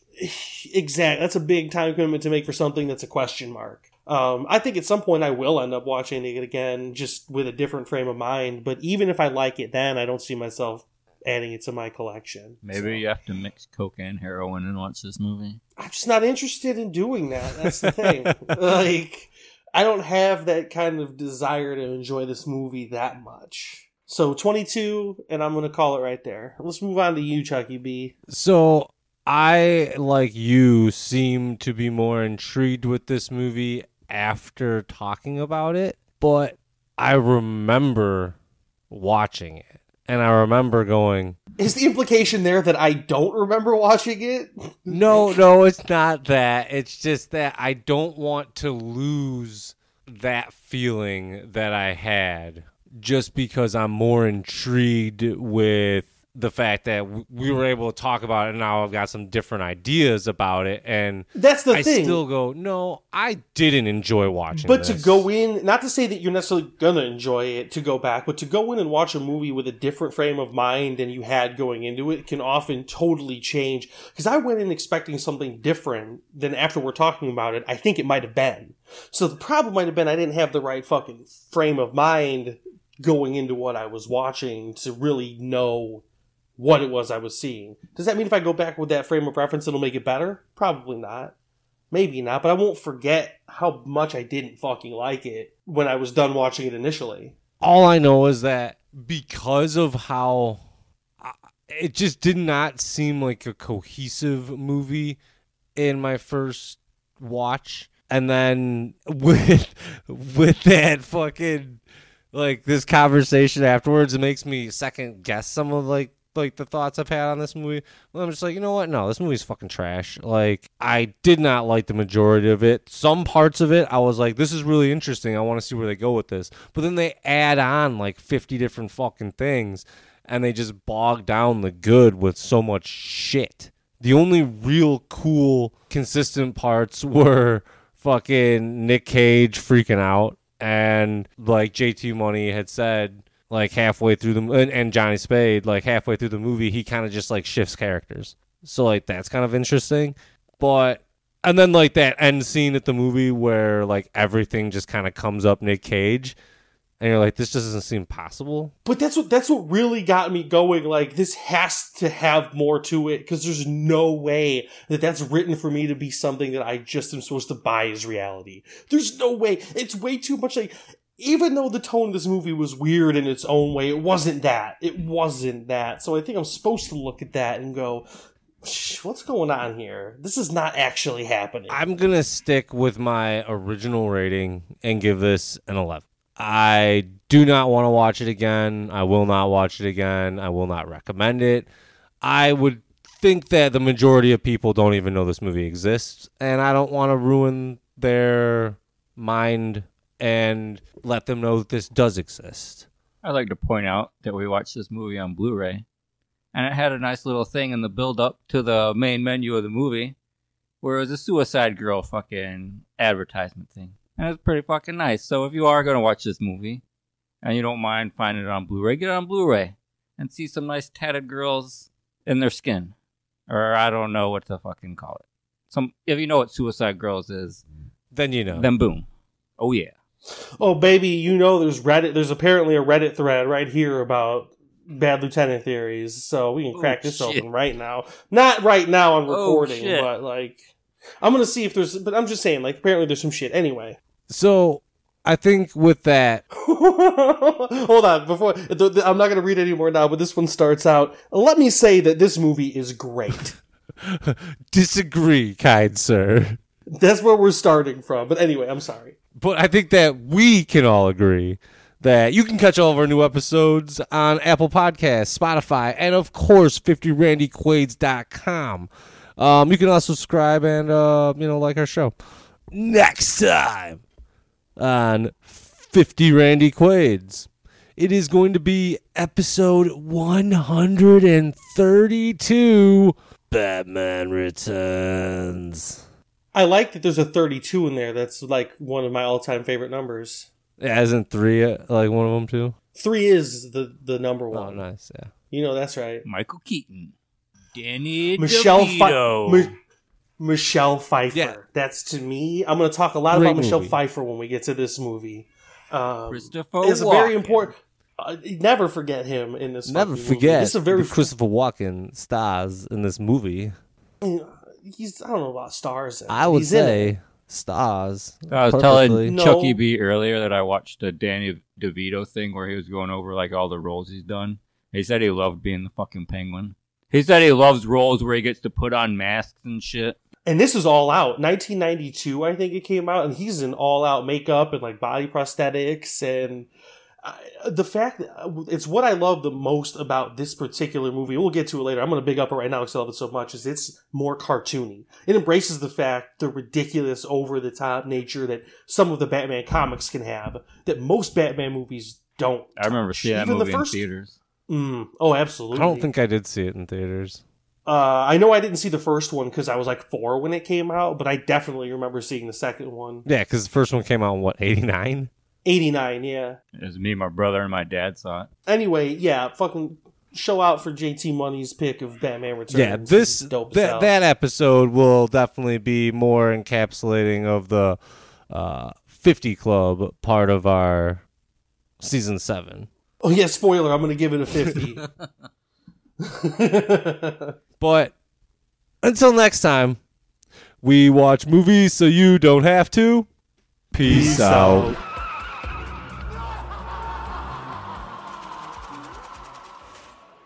exact that's a big time commitment to make for something that's a question mark um, i think at some point i will end up watching it again just with a different frame of mind but even if i like it then i don't see myself adding it to my collection. Maybe you have to mix coke and heroin and watch this movie. i'm just not interested in doing that. That's the thing. Like i don't have that kind of desire to enjoy this movie that much. So 22 and i'm gonna call it right there. Let's move on to you Tzhukie B. So I, like you, seem to be more intrigued with this movie after talking about it, but I remember watching it. And I remember going, is the implication there that i don't remember watching it no, no, it's not that. It's just that I don't want to lose that feeling that I had just because I'm more intrigued with the fact that we were able to talk about it and now I've got some different ideas about it and That's the I thing. still go no I didn't enjoy watching But this. to go in, not to say that you're necessarily gonna enjoy it to go back, but to go in and watch a movie with a different frame of mind than you had going into it can often totally change. Because I went in expecting something different than after we're talking about it, I think it might have been. So the problem might have been I didn't have the right fucking frame of mind going into what I was watching to really know what it was I was seeing. Does that mean if I go back with that frame of reference, it'll make it better? Probably not. Maybe not, but I won't forget how much I didn't fucking like it when I was done watching it initially. all I know is that because of how it just did not seem like a cohesive movie in my first watch and then with with that fucking like this conversation afterwards it makes me second guess some of like like the thoughts I've had on this movie. I'm just like, you know what? No, this movie's fucking trash. Like, I did not like the majority of it. Some parts of it, I was like, this is really interesting. I want to see where they go with this. But then they add on like 50 different fucking things, and they just bog down the good with so much shit. The only real cool, consistent parts were fucking Nick Cage freaking out, and like JT Money had said, like halfway through the and, and Johnny Spade, like halfway through the movie, he kind of just like shifts characters. So like that's kind of interesting, but and then like that end scene at the movie where like everything just kind of comes up Nick Cage, and you're like, this just doesn't seem possible. But that's what that's what really got me going. Like this has to have more to it because there's no way that that's written for me to be something that I just am supposed to buy as reality. There's no way. It's way too much. Like even though the tone of this movie was weird in its own way, it wasn't that. It wasn't that. So I think I'm supposed to look at that and go, "Shh, "What's going on here? This is not actually happening." I'm gonna stick with my original rating and give this an 11. I do not want to watch it again. I will not watch it again. I will not recommend it. I would think that the majority of people don't even know this movie exists, and I don't want to ruin their mind and let them know that this does exist. I'd like to point out that we watched this movie on Blu-ray, and it had a nice little thing in the build-up to the main menu of the movie, where it was a Suicide Girl fucking advertisement thing, and it was pretty fucking nice. So if you are gonna watch this movie, and you don't mind finding it on Blu-ray, get it on Blu-ray and see some nice tatted girls in their skin, or I don't know what to fucking call it. Some if you know what Suicide Girls is, Then you know. then boom, oh yeah. Oh baby, you know there's Reddit. There's apparently a Reddit thread right here about bad lieutenant theories. So we can oh, crack this shit. open right now. Not right now on Oh, recording, shit. but like I'm gonna see if there's. But I'm just saying, like apparently there's some shit. Anyway, So I think with that, hold on. Before the, the- I'm not gonna read anymore now, but this one starts out. Let me say that this movie is great. disagree, kind sir. That's where we're starting from. But anyway, I'm sorry. But I think that we can all agree that you can catch all of our new episodes on Apple Podcasts, Spotify, and of course, 50randyquaids.com. Um, you can also subscribe and, uh, you know, like our show. Next time on 50 Randy Quaids, it is going to be episode 132 Batman Returns. I like that there's a 32 in there. That's like one of my all-time favorite numbers. Yeah, isn't three uh, like one of them too? Three is the the number Oh, one. nice. Yeah. You know that's right. Michael Keaton, Danny Michelle DeVito. Pfeiffer. Michelle Pfeiffer. Yeah. That's to me. I'm going to talk a lot Great about Michelle. Pfeiffer when we get to this movie. Um, Christopher it's a very important. Uh, never forget him in this. Never fucking movie. forget This is a very. that Christopher Walken stars in this movie. He's. I don't know about stars. I would He's say stars. I was perfectly. telling No. Tzhukie B earlier that I watched a Danny DeVito thing where he was going over like all the roles he's done. He said he loved being the fucking penguin. He said he loves roles where he gets to put on masks and shit. And this is all out. 1992, I think it came out, and he's in all out makeup and like body prosthetics and. I, the fact that it's what I love the most about this particular movie. We'll get to it later. I'm going to big up it right now because I love it so much. Is it's more cartoony. It embraces the fact, the ridiculous, over the top nature that some of the Batman comics can have that most Batman movies don't. I remember touch. seeing that movie the first, in theaters. Mm, oh, absolutely. I don't think I did see it in theaters. Uh, I know I didn't see the first one because I was like four when it came out, but I definitely remember seeing the second one. Yeah, because the first one came out in what eighty nine. 89, yeah. It was me, my brother, and my dad saw it. Anyway, yeah, fucking show out for JT Money's pick of Batman Returns. Yeah, this dope as that that episode will definitely be more encapsulating of the uh, fifty club part of our season seven. Oh yeah, spoiler, I'm gonna give it a 50. But until next time, we watch movies so you don't have to. Peace, Peace out. out.